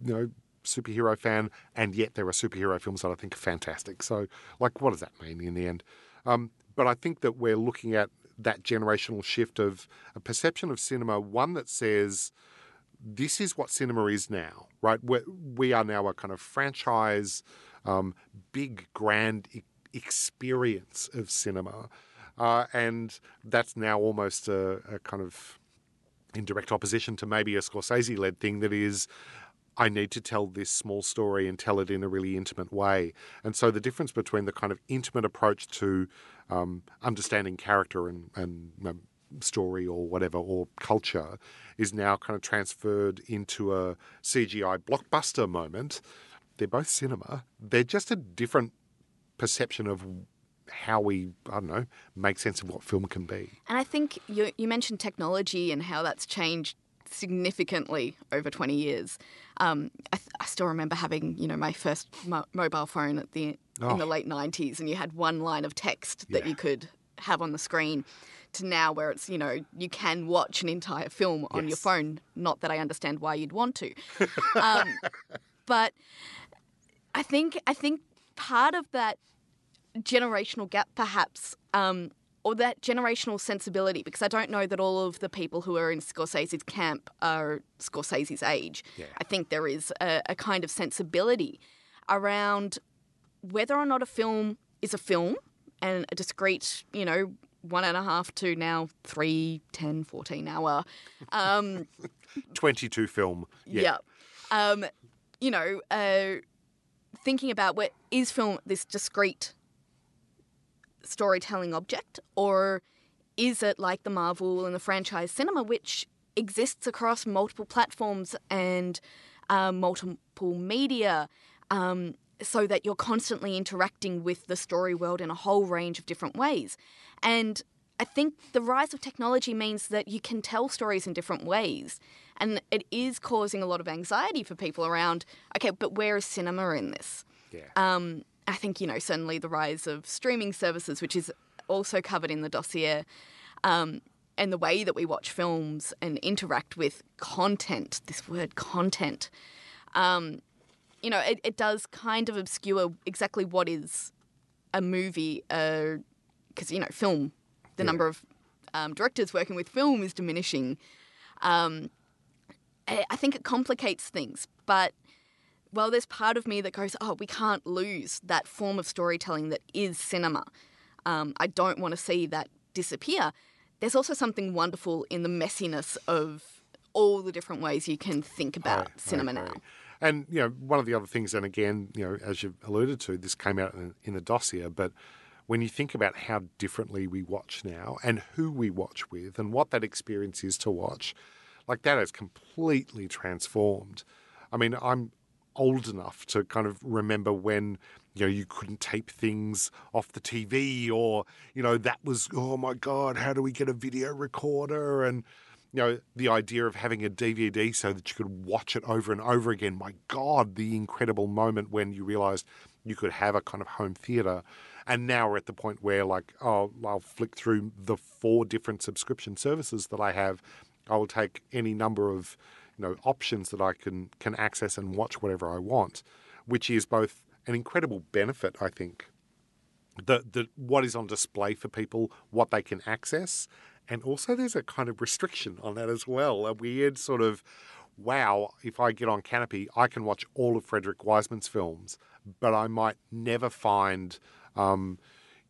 you know, superhero fan, and yet there are superhero films that I think are fantastic. So, like, what does that mean in the end? Um, but I think that we're looking at that generational shift of a perception of cinema, one that says, this is what cinema is now, right? We're, we are now a kind of franchise, um, big, grand e- experience of cinema. Uh, and that's now almost a, a, kind of in direct opposition to maybe a Scorsese led thing that is I need to tell this small story and tell it in a really intimate way. And so the difference between the kind of intimate approach to um, understanding character and, and um, story or whatever or culture is now kind of transferred into a CGI blockbuster moment. They're both cinema. They're just a different perception of how we, I don't know, make sense of what film can be. And I think you, you mentioned technology and how that's changed significantly over 20 years. Um, I, th- I, still remember having, you know, my first mo- mobile phone at the oh. in the oh. late 90s, and you had one line of text that yeah. you could have on the screen. To now, where it's you know you can watch an entire film on yes. your phone. Not that I understand why you'd want to, um, but I think I think part of that generational gap, perhaps, um, or that generational sensibility, because I don't know that all of the people who are in Scorsese's camp are Scorsese's age. Yeah. I think there is a, a kind of sensibility around whether or not a film is a film and a discrete, you know, one and a half to now three, 10, 14 hour. Um, 22 film. Yeah. yeah. Um, you know, uh, thinking about what is film this discrete storytelling object, or is it like the Marvel and the franchise cinema, which exists across multiple platforms and uh, multiple media, um, so that you're constantly interacting with the story world in a whole range of different ways? And I think the rise of technology means that you can tell stories in different ways. And it is causing a lot of anxiety for people around, okay, but where is cinema in this? Yeah. Um, I think, you know, certainly the rise of streaming services, which is also covered in the dossier, um, and the way that we watch films and interact with content, this word content, um, you know, it, it does kind of obscure exactly what is a movie, because, you know, film, the Yeah. number of um, directors working with film is diminishing. Um, I I think it complicates things, but well, there's part of me that goes, oh, we can't lose that form of storytelling that is cinema. Um, I don't want to see that disappear. There's also something wonderful in the messiness of all the different ways you can think about I- I cinema now. And you know, one of the other things, and again, you know, as you've alluded to, this came out in, in the dossier, but when you think about how differently we watch now and who we watch with and what that experience is to watch, like that has completely transformed. I mean, I'm old enough to kind of remember when you know you couldn't tape things off the TV or you know that was oh my god how do we get a video recorder? And you know the idea of having a DVD so that you could watch it over and over again. My god the incredible moment when you realized you could have a kind of home theater. And now we're at the point where like oh I'll flick through the four different subscription services that I have. I will take any number of you know options that I can can access and watch whatever I want, which is both an incredible benefit, I think. The the what is on display for people, what they can access, and also there's a kind of restriction on that as well. A weird sort of wow, if I get on Kanopy, I can watch all of Frederick Wiseman's films, but I might never find um,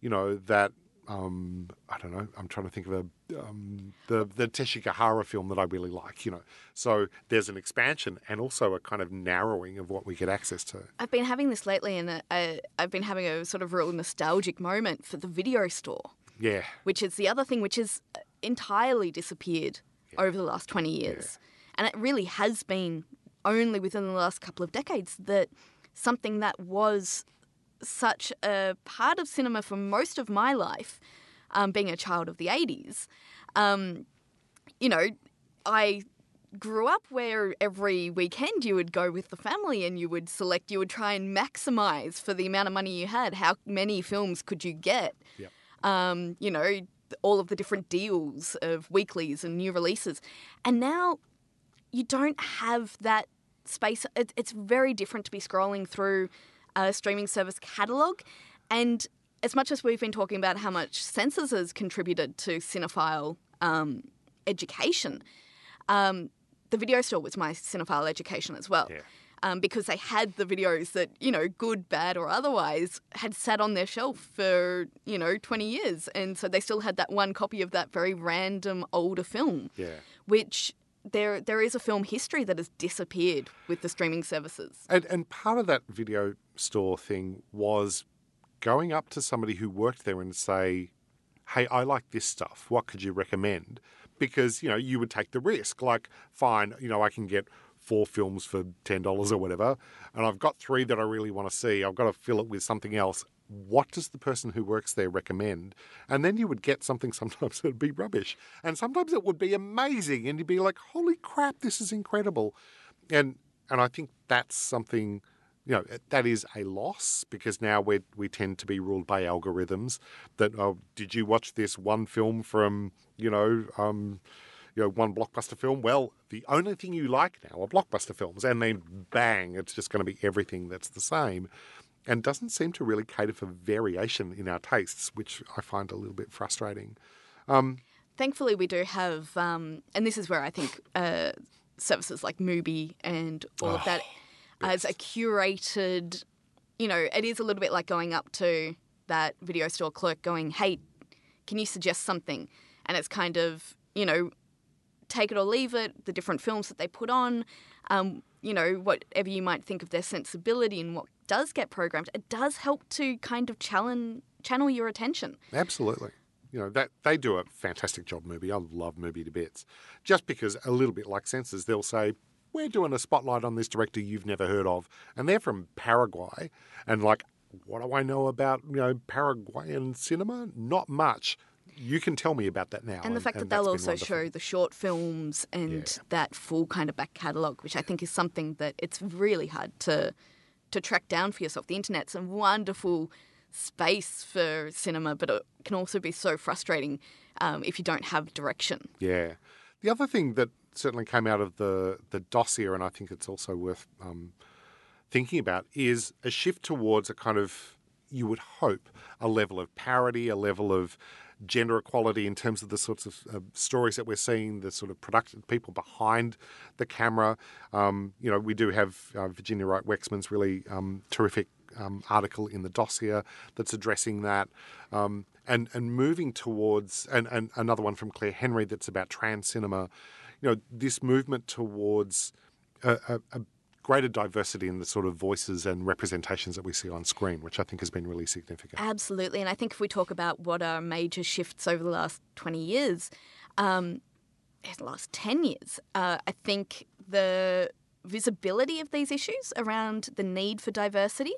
you know, that um, I don't know. I'm trying to think of a um, the the Teshigahara film that I really like. You know, so there's an expansion and also a kind of narrowing of what we get access to. I've been having this lately, and uh, I, I've been having a sort of real nostalgic moment for the video store, Yeah, which is the other thing which has entirely disappeared over the last 20 years. And it really has been only within the last couple of decades that something that was such a part of cinema for most of my life, um, being a child of the 80s, um, you know, I grew up where every weekend you would go with the family and you would select, you would try and maximize for the amount of money you had. How many films could you get? Yep. Um, you know, all of the different deals of weeklies and new releases. And now you don't have that space. It's very different to be scrolling through a streaming service catalog. And as much as we've been talking about how much Senses has contributed to cinephile um, education, um, the video store was my cinephile education as well. Yeah. Um, because they had the videos that, you know, good, bad, or otherwise, had sat on their shelf for, you know, 20 years. And so they still had that one copy of that very random older film, yeah. which there there is a film history that has disappeared with the streaming services. And and part of that video store thing was going up to somebody who worked there and say, "Hey, I like this stuff. What could you recommend?" Because you know you would take the risk. Like, fine, you know I can get four films for ten dollars or whatever, and I've got three that I really want to see. I've got to fill it with something else. What does the person who works there recommend? And then you would get something sometimes that would be rubbish, and sometimes it would be amazing, and you'd be like, "Holy crap, this is incredible!" And and I think that's something you know that is a loss because now we we tend to be ruled by algorithms that oh did you watch this one film from you know um you know one blockbuster film? Well the only thing you like now are blockbuster films and then bang it's just going to be everything that's the same and doesn't seem to really cater for variation in our tastes which I find a little bit frustrating. Thankfully, we do have, um, and this is where I think uh, services like Mubi and all of that as a curated, you know, it is a little bit like going up to that video store clerk going, hey, can you suggest something? And it's kind of, you know, take it or leave it, the different films that they put on, um, you know, whatever you might think of their sensibility and what does get programmed, it does help to kind of challenge, channel your attention. Absolutely. You know, that they do a fantastic job, Mubi. I love Mubi to bits. Just because a little bit like Senses, they'll say, We're doing a spotlight on this director you've never heard of. And they're from Paraguay. And like, what do I know about, you know, Paraguayan cinema? Not much. you can tell me about that now. and the fact that they'll also wonderful. show the short films and Yeah. that full kind of back catalogue, which I think is something that it's really hard to to track down for yourself. The internet's a wonderful space for cinema, but it can also be so frustrating um, if you don't have direction. Yeah. The other thing that certainly came out of the, the dossier, and I think it's also worth um, thinking about, is a shift towards a kind of, you would hope, a level of parity, a level of gender equality in terms of the sorts of uh, stories that we're seeing, the sort of production people behind the camera. Um, you know, we do have uh, Virginia Wright Wexman's really um, terrific um, article in the dossier that's addressing that, um, and and moving towards and, and another one from Claire Henry that's about trans cinema. You know, this movement towards a, a, a greater diversity in the sort of voices and representations that we see on screen, which I think has been really significant. Absolutely. And I think if we talk about what are major shifts over the last 20 years, um, the last 10 years, uh, I think the visibility of these issues around the need for diversity.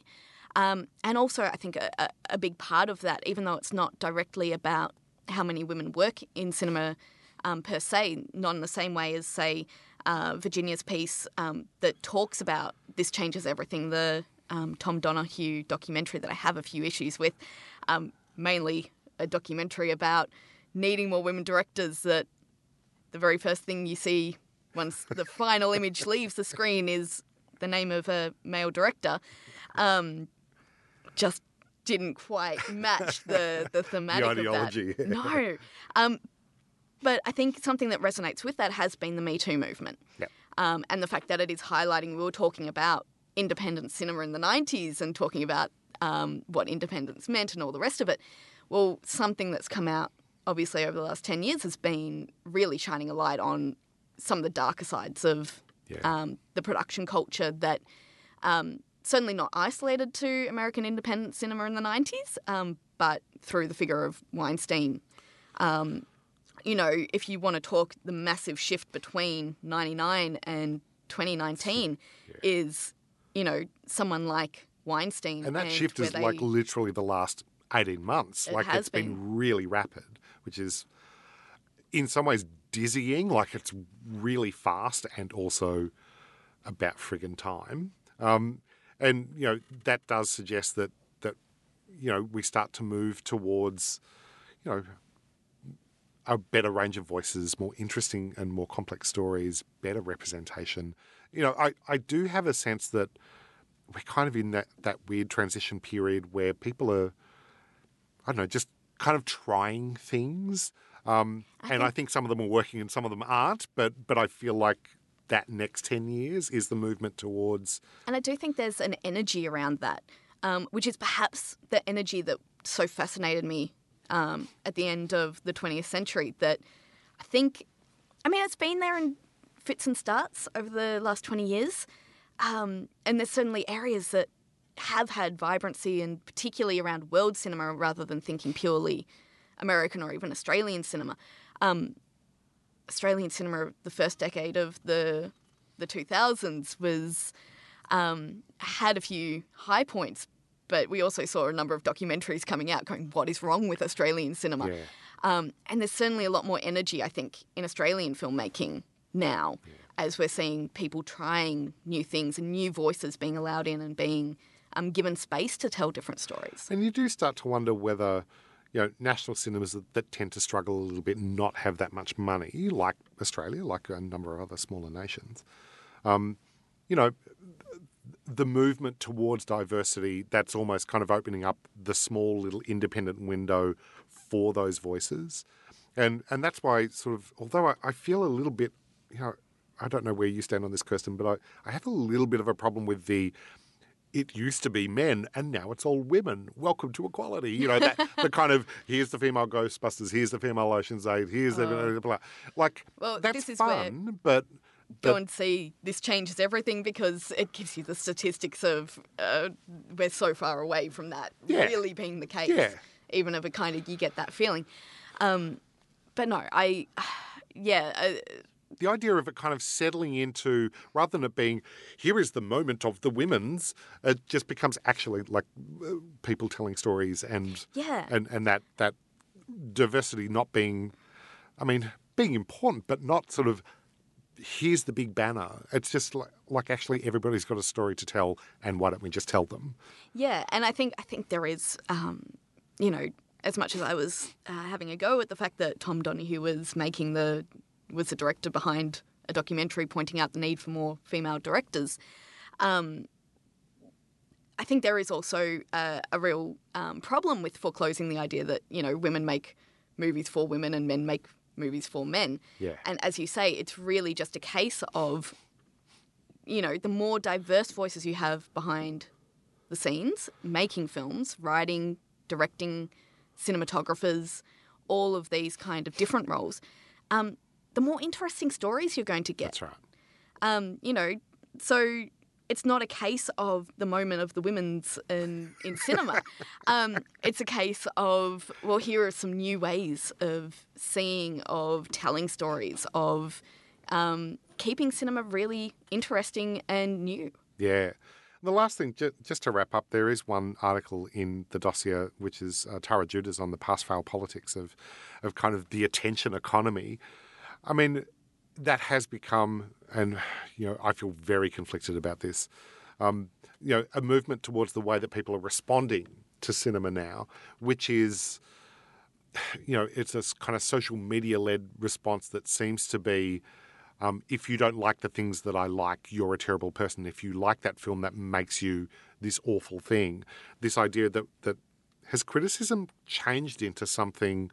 Um, and also, I think a, a big part of that, even though it's not directly about how many women work in cinema um, per se, not in the same way as, say, uh, Virginia's piece um, that talks about this changes everything, the um, Tom Donahue documentary that I have a few issues with, um, mainly a documentary about needing more women directors. That the very first thing you see once the final image leaves the screen is the name of a male director. Um, just didn't quite match the the thematic the ideology. of that. No, um, but I think something that resonates with that has been the Me Too movement, Yep. um, and the fact that it is highlighting. We were talking about independent cinema in the '90s and talking about um, what independence meant and all the rest of it. Well, something that's come out obviously over the last ten years has been really shining a light on some of the darker sides of Yeah. um, the production culture that um, certainly not isolated to American independent cinema in the 90s, um, but through the figure of Weinstein. Um, you know, if you want to talk the massive shift between 99 and 2019 is, you know, someone like Weinstein. And that shift is they- like literally the last 18 months. It like it's been. been. really rapid, which is in some ways dizzying. Like it's really fast and also about friggin' time. Um, and, you know, that does suggest that, that, you know, we start to move towards, you know, a better range of voices, more interesting and more complex stories, better representation. You know, I, I do have a sense that we're kind of in that, that weird transition period where people are, I don't know, just kind of trying things. Um, and I think some of them are working and some of them aren't, but but I feel like that next 10 years is the movement towards And I do think there's an energy around that, um, which is perhaps the energy that so fascinated me um, at the end of the 20th century. That I think, I mean, it's been there in fits and starts over the last 20 years. Um, and there's certainly areas that have had vibrancy, and particularly around world cinema rather than thinking purely American or even Australian cinema. Um, Australian cinema, the first decade of the the 2000s was um, had a few high points, but we also saw a number of documentaries coming out going, "What is wrong with Australian cinema?" Yeah. Um, and there's certainly a lot more energy, I think, in Australian filmmaking now, as we're seeing people trying new things and new voices being allowed in and being um, given space to tell different stories. And you do start to wonder whether, you know, national cinemas that, that tend to struggle a little bit and not have that much money, like Australia, like a number of other smaller nations, um, you know, the movement towards diversity, that's almost kind of opening up the small little independent window for those voices. And and that's why sort of although I, I feel a little bit, you know, I don't know where you stand on this, Kirsten, but I, I have a little bit of a problem with the it used to be men and now it's all women. Welcome to equality. You know, that the kind of here's the female Ghostbusters, here's the female Ocean's Eight, here's the uh-huh. blah, blah. like Well, that's this is where- fun, but go and see this changes everything because it gives you the statistics of uh, we're so far away from that Yeah. really being the case. Yeah. Even if it kind of you get that feeling. Um, but no, I yeah, uh, the idea of it kind of settling into rather than it being here is the moment of the women's, it just becomes actually like uh, people telling stories and Yeah. and and that that diversity not being, I mean, being important, but not sort of here's the big banner. It's just like, like actually everybody's got a story to tell, and why don't we just tell them? Yeah, and I think I think there is, um, you know, as much as I was uh, having a go at the fact that Tom Donahue was making the was the director behind a documentary pointing out the need for more female directors. Um, I think there is also uh, a real um, problem with foreclosing the idea that you know women make movies for women and men make movies for men. Yeah. And as you say, it's really just a case of, you know, the more diverse voices you have behind the scenes, making films, writing, directing, cinematographers, all of these kind of different roles, um, the more interesting stories you're going to get. That's right. Um, you know, so it's not a case of the moment of the women's in, in cinema. um, it's a case of, well, here are some new ways of seeing, of telling stories, of um, keeping cinema really interesting and new. Yeah. The last thing, ju- just to wrap up, there is one article in the dossier, which is uh, Tara Judah on the pass fail politics of, of kind of the attention economy. I mean, that has become, and you know, I feel very conflicted about this. Um, you know, a movement towards the way that people are responding to cinema now, which is, you know, it's a kind of social media led response that seems to be. Um, if you don't like the things that I like, you're a terrible person. If you like that film, that makes you this awful thing. This idea that that has criticism changed into something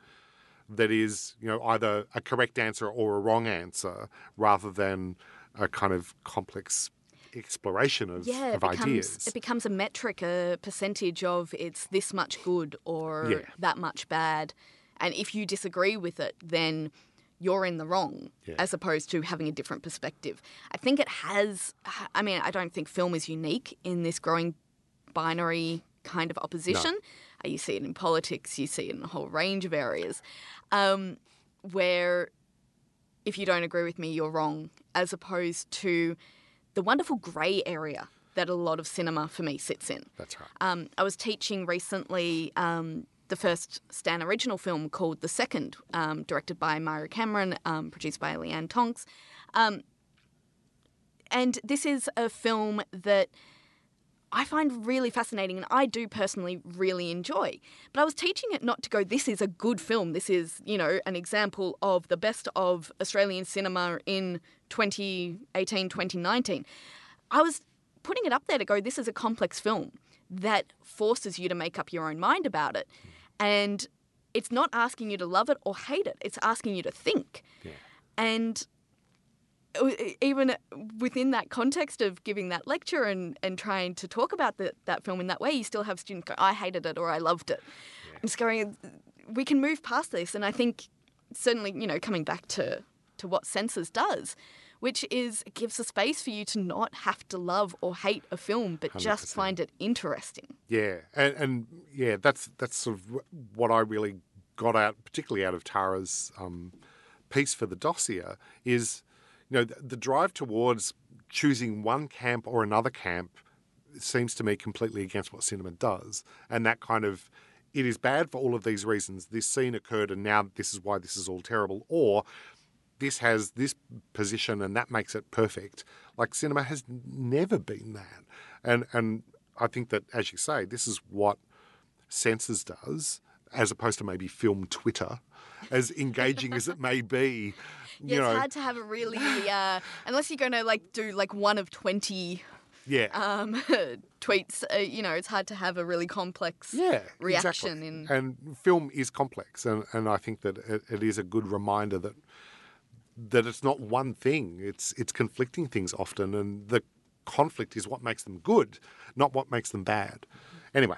that is, you know, either a correct answer or a wrong answer, rather than a kind of complex exploration of, Yeah, it of becomes, ideas. it becomes a metric, a percentage of it's this much good or Yeah. that much bad. And if you disagree with it, then you're in the wrong Yeah. as opposed to having a different perspective. I think it has, I mean, I don't think film is unique in this growing binary kind of opposition. Uh, You see it in politics, you see it in a whole range of areas um, where if you don't agree with me, you're wrong, as opposed to the wonderful grey area that a lot of cinema for me sits in. That's right. Um, I was teaching recently um, the first Stan original film called The Second, um, directed by Mairi Cameron, um, produced by Leanne Tonkes. Um, and this is a film that I find really fascinating and I do personally really enjoy. But I was teaching it not to go, this is a good film. This is, you know, an example of the best of Australian cinema in 2018, 2019. I was putting it up there to go, this is a complex film that forces you to make up your own mind about it. And it's not asking you to love it or hate it, it's asking you to think. Yeah. And even within that context of giving that lecture and, and trying to talk about the, that film in that way, you still have students go, I hated it or I loved it. And It's going, we can move past this. And I think certainly, you know, coming back to, to what Senses does, which is it gives a space for you to not have to love or hate a film, but just 100%. find it interesting. Yeah, and, and yeah, that's that's sort of what I really got out, particularly out of Tara's um, piece for the dossier, is you know the, the drive towards choosing one camp or another camp seems to me completely against what cinema does, and that kind of it is bad for all of these reasons. This scene occurred, and now this is why this is all terrible, or this has this position and that makes it perfect. Like cinema has never been that. And and I think that as you say, this is what Senses does, as opposed to maybe film Twitter, as engaging as it may be. Yeah, You it's know, hard to have a really, uh, unless you're going to like do like one of 20 yeah. um, tweets, uh, you know, it's hard to have a really complex yeah, reaction exactly. in And film is complex, and, and I think that it, it is a good reminder that that it's not one thing; it's it's conflicting things often, and the conflict is what makes them good, not what makes them bad. Anyway,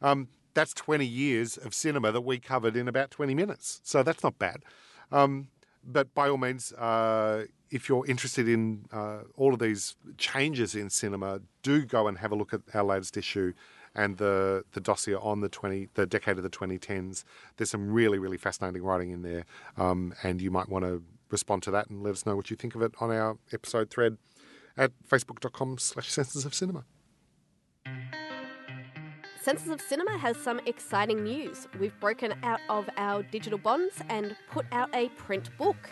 um, that's twenty years of cinema that we covered in about twenty minutes, so that's not bad. Um, but by all means, uh, if you're interested in uh, all of these changes in cinema, do go and have a look at our latest issue and the the dossier on the twenty the decade of the 2010s. There's some really really fascinating writing in there, um, and you might want to respond to that and let us know what you think of it on our episode thread at facebook.com slash senses of cinema. Senses of Cinema has some exciting news. We've broken out of our digital bonds and put out a print book.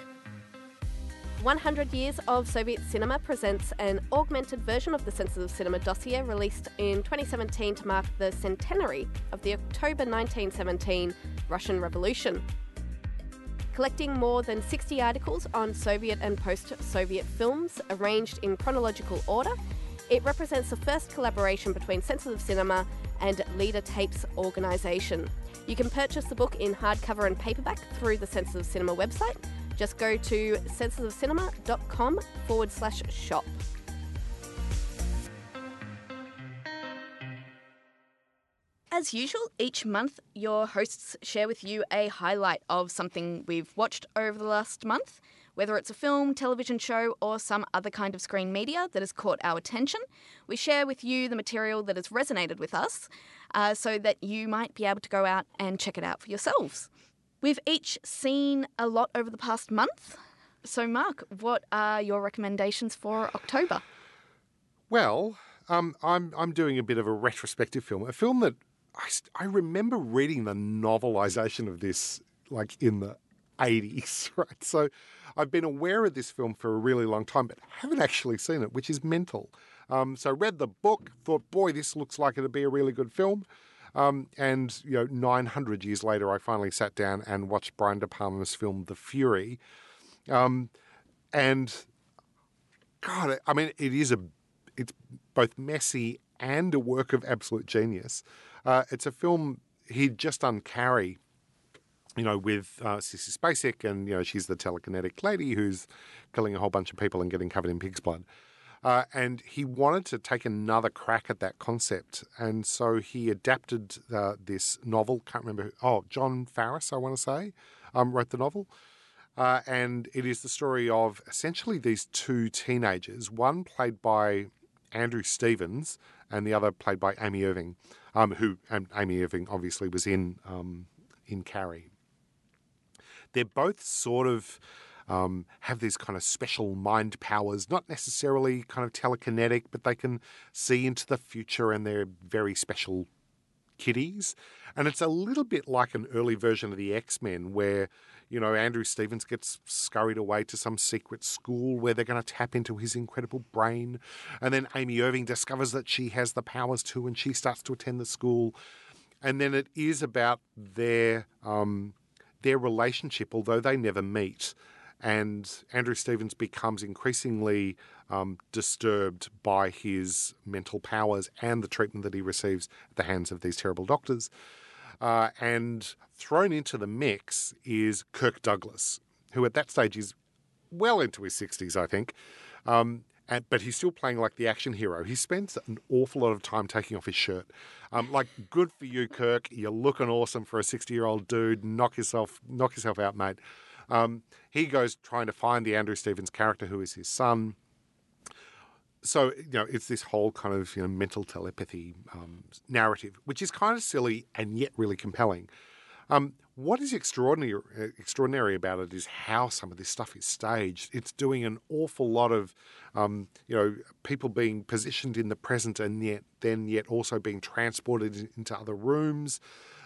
100 Years of Soviet Cinema presents an augmented version of the Senses of Cinema dossier released in 2017 to mark the centenary of the October 1917 Russian Revolution. Collecting more than 60 articles on Soviet and post Soviet films arranged in chronological order, it represents the first collaboration between Senses of Cinema and Leader Tapes organisation. You can purchase the book in hardcover and paperback through the Senses of Cinema website. Just go to sensesofcinema.com forward slash shop. As usual, each month your hosts share with you a highlight of something we've watched over the last month, whether it's a film, television show, or some other kind of screen media that has caught our attention. We share with you the material that has resonated with us uh, so that you might be able to go out and check it out for yourselves. We've each seen a lot over the past month. So, Mark, what are your recommendations for October? Well, um, I'm I'm doing a bit of a retrospective film, a film that I, I remember reading the novelization of this like in the 80s, right? So I've been aware of this film for a really long time, but haven't actually seen it, which is mental. Um, so read the book, thought, boy, this looks like it'd be a really good film. Um, and you know, 900 years later, I finally sat down and watched Brian De Palma's film The Fury. Um, and God, I mean, it is a, it's both messy and a work of absolute genius. Uh, it's a film he'd just done Carrie, you know, with uh, Sissy Spacek, and you know she's the telekinetic lady who's killing a whole bunch of people and getting covered in pig's blood. Uh, and he wanted to take another crack at that concept, and so he adapted uh, this novel. Can't remember. Who, oh, John Farris, I want to say, um, wrote the novel. Uh, and it is the story of essentially these two teenagers, one played by Andrew Stevens and the other played by Amy Irving, um, who Amy Irving obviously was in um, in Carrie. They're both sort of um, have these kind of special mind powers, not necessarily kind of telekinetic, but they can see into the future and they're very special kiddies. And it's a little bit like an early version of the X Men where you know, Andrew Stevens gets scurried away to some secret school where they're going to tap into his incredible brain. And then Amy Irving discovers that she has the powers too, and she starts to attend the school. And then it is about their um, their relationship, although they never meet. And Andrew Stevens becomes increasingly um, disturbed by his mental powers and the treatment that he receives at the hands of these terrible doctors. Uh, and thrown into the mix is Kirk Douglas, who at that stage is well into his 60s, I think. Um, and, but he's still playing like the action hero. He spends an awful lot of time taking off his shirt. Um, like, good for you, Kirk. You're looking awesome for a 60 year old dude. Knock yourself, knock yourself out, mate. Um, he goes trying to find the Andrew Stevens character, who is his son so you know it's this whole kind of you know mental telepathy um, narrative, which is kind of silly and yet really compelling. What is extraordinary extraordinary about it is how some of this stuff is staged. It's doing an awful lot of um, you know people being positioned in the present and yet then yet also being transported into other rooms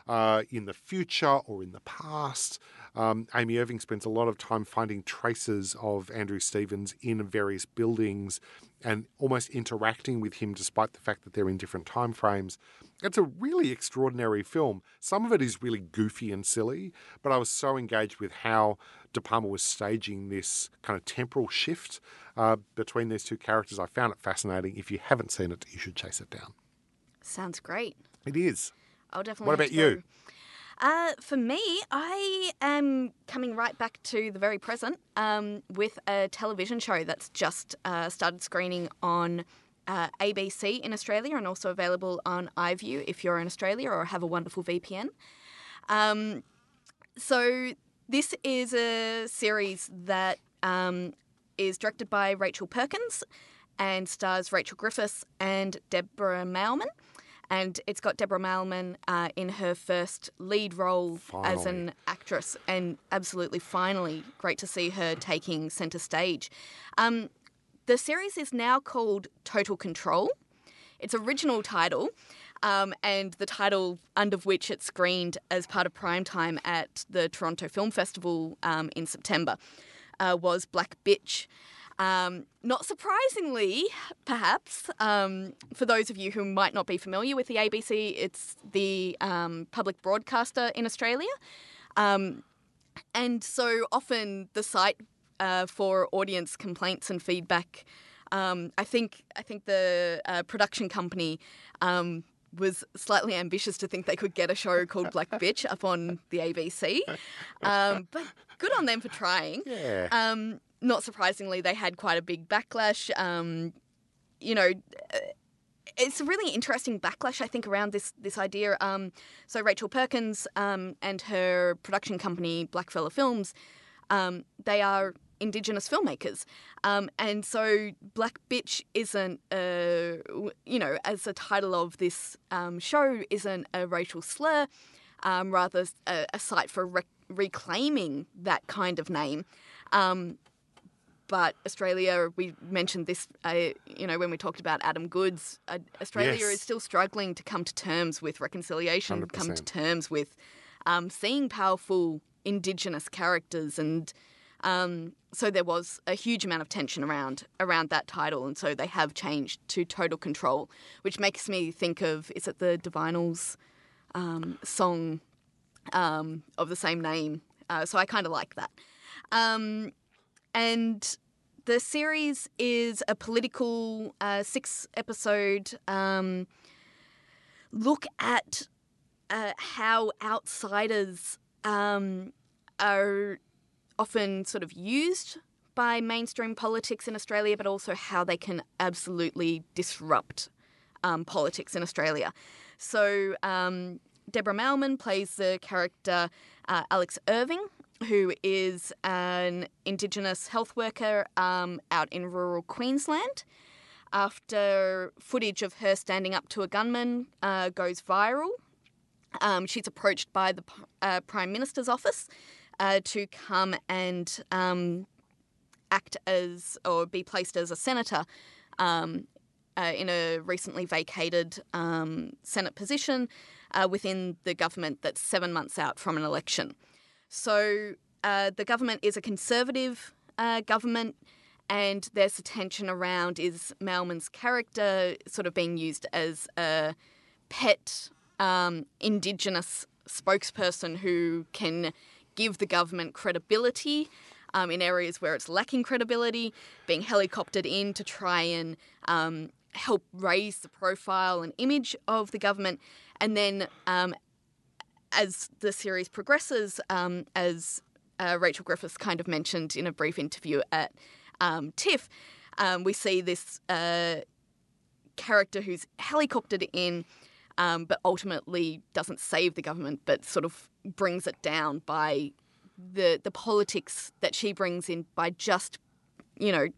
uh, in the future or in the past. Um, Amy Irving spends a lot of time finding traces of Andrew Stevens in various buildings and almost interacting with him despite the fact that they're in different time frames. It's a really extraordinary film. Some of it is really goofy and silly, but I was so engaged with how De Palma was staging this kind of temporal shift uh, between these two characters. I found it fascinating. If you haven't seen it, you should chase it down. Sounds great. It is. I'll definitely. What about you? Uh, for me, I am coming right back to the very present um, with a television show that's just uh, started screening on uh, ABC in Australia and also available on iView if you're in Australia or have a wonderful VPN. Um, so, this is a series that um, is directed by Rachel Perkins and stars Rachel Griffiths and Deborah Mailman and it's got Deborah Mailman uh, in her first lead role finally. as an actress, and absolutely finally great to see her taking centre stage. Um, the series is now called Total Control. Its original title um, and the title under which it screened as part of prime time at the Toronto Film Festival um, in September uh, was Black Bitch. Um, not surprisingly, perhaps, um, for those of you who might not be familiar with the ABC, it's the um, public broadcaster in Australia. Um, and so often the site uh, for audience complaints and feedback, um, I think I think the uh, production company um, was slightly ambitious to think they could get a show called Black Bitch up on the ABC. Um, but good on them for trying. Yeah. Um, not surprisingly, they had quite a big backlash. Um, you know, uh, it's a really interesting backlash, I think, around this this idea. Um, so Rachel Perkins um, and her production company, Blackfella Films, um, they are Indigenous filmmakers, um, and so Black Bitch isn't, a, you know, as the title of this um, show isn't a racial slur, rather a, a site for rec- reclaiming that kind of name. Um, but Australia, we mentioned this, uh, you know, when we talked about Adam Goodes, uh, Australia Yes. is still struggling to come to terms with reconciliation, come to terms with um, seeing powerful Indigenous characters, and um, so there was a huge amount of tension around around that title, and so they have changed to Total Control, which makes me think of is it the Divinyls um, song um, of the same name? Uh, so I kind of like that. And the series is a political uh, six episode um, look at uh, how outsiders um, are often sort of used by mainstream politics in Australia, but also how they can absolutely disrupt um, politics in Australia. So um, Deborah Mailman plays the character uh, Alex Irving, who is an Indigenous health worker um, out in rural Queensland. After footage of her standing up to a gunman uh, goes viral, um, she's approached by the uh, Prime Minister's office uh, to come and um, act as or be placed as a senator um, uh, in a recently vacated um, Senate position uh, within the government that's seven months out from an election. So uh, the government is a conservative uh, government, and there's a tension around is Mailman's character sort of being used as a pet um, Indigenous spokesperson who can give the government credibility um, in areas where it's lacking credibility, being helicoptered in to try and um, help raise the profile and image of the government, and then um, as the series progresses, um, as uh, Rachel Griffiths kind of mentioned in a brief interview at um, TIFF, um, we see this uh, character who's helicoptered in, um, but ultimately doesn't save the government, but sort of brings it down by the the politics that she brings in by just, you know,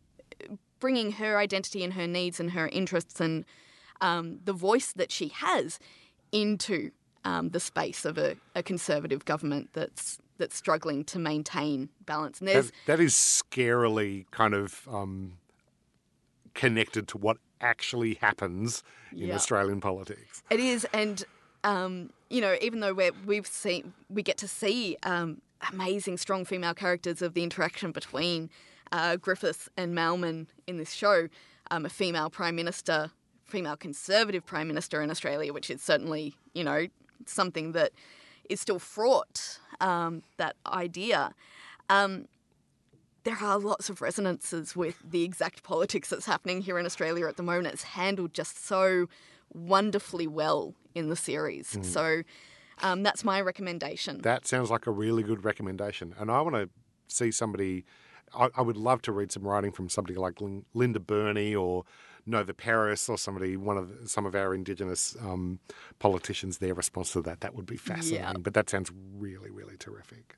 bringing her identity and her needs and her interests and um, the voice that she has into um, the space of a, a conservative government that's that's struggling to maintain balance. And there's That, that is scarily kind of um, connected to what actually happens in Yeah. Australian politics. It is, and um, you know, even though we're, we've seen, we get to see um, amazing, strong female characters of the interaction between uh, Griffith and Mailman in this show. Um, a female prime minister, female conservative prime minister in Australia, which is certainly, you know, something that is still fraught. Um, that idea. Um, there are lots of resonances with the exact politics that's happening here in Australia at the moment. It's handled just so wonderfully well in the series. So um, that's my recommendation. That sounds like a really good recommendation. And I want to see somebody, I, I would love to read some writing from somebody like Linda Burney or Nova Peris or somebody, one of the- some of our Indigenous um, politicians, their response to that. That would be fascinating. But that sounds really, really terrific.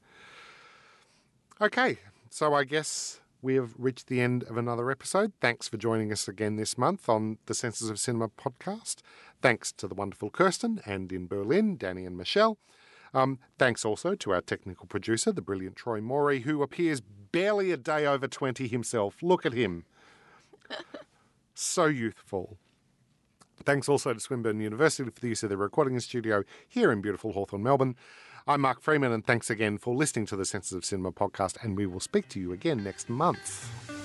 Okay, so I guess we have reached the end of another episode. Thanks for joining us again this month on the Senses of Cinema podcast. Thanks to the wonderful Kirsten and in Berlin, Danny and Michelle. Um, thanks also to our technical producer, the brilliant Troy Morey, who appears barely a day over 20 himself. Look at him. so youthful. Thanks also to Swinburne University for the use of their recording studio here in beautiful Hawthorn, Melbourne. I'm Mark Freeman, and thanks again for listening to the Senses of Cinema podcast, and we will speak to you again next month.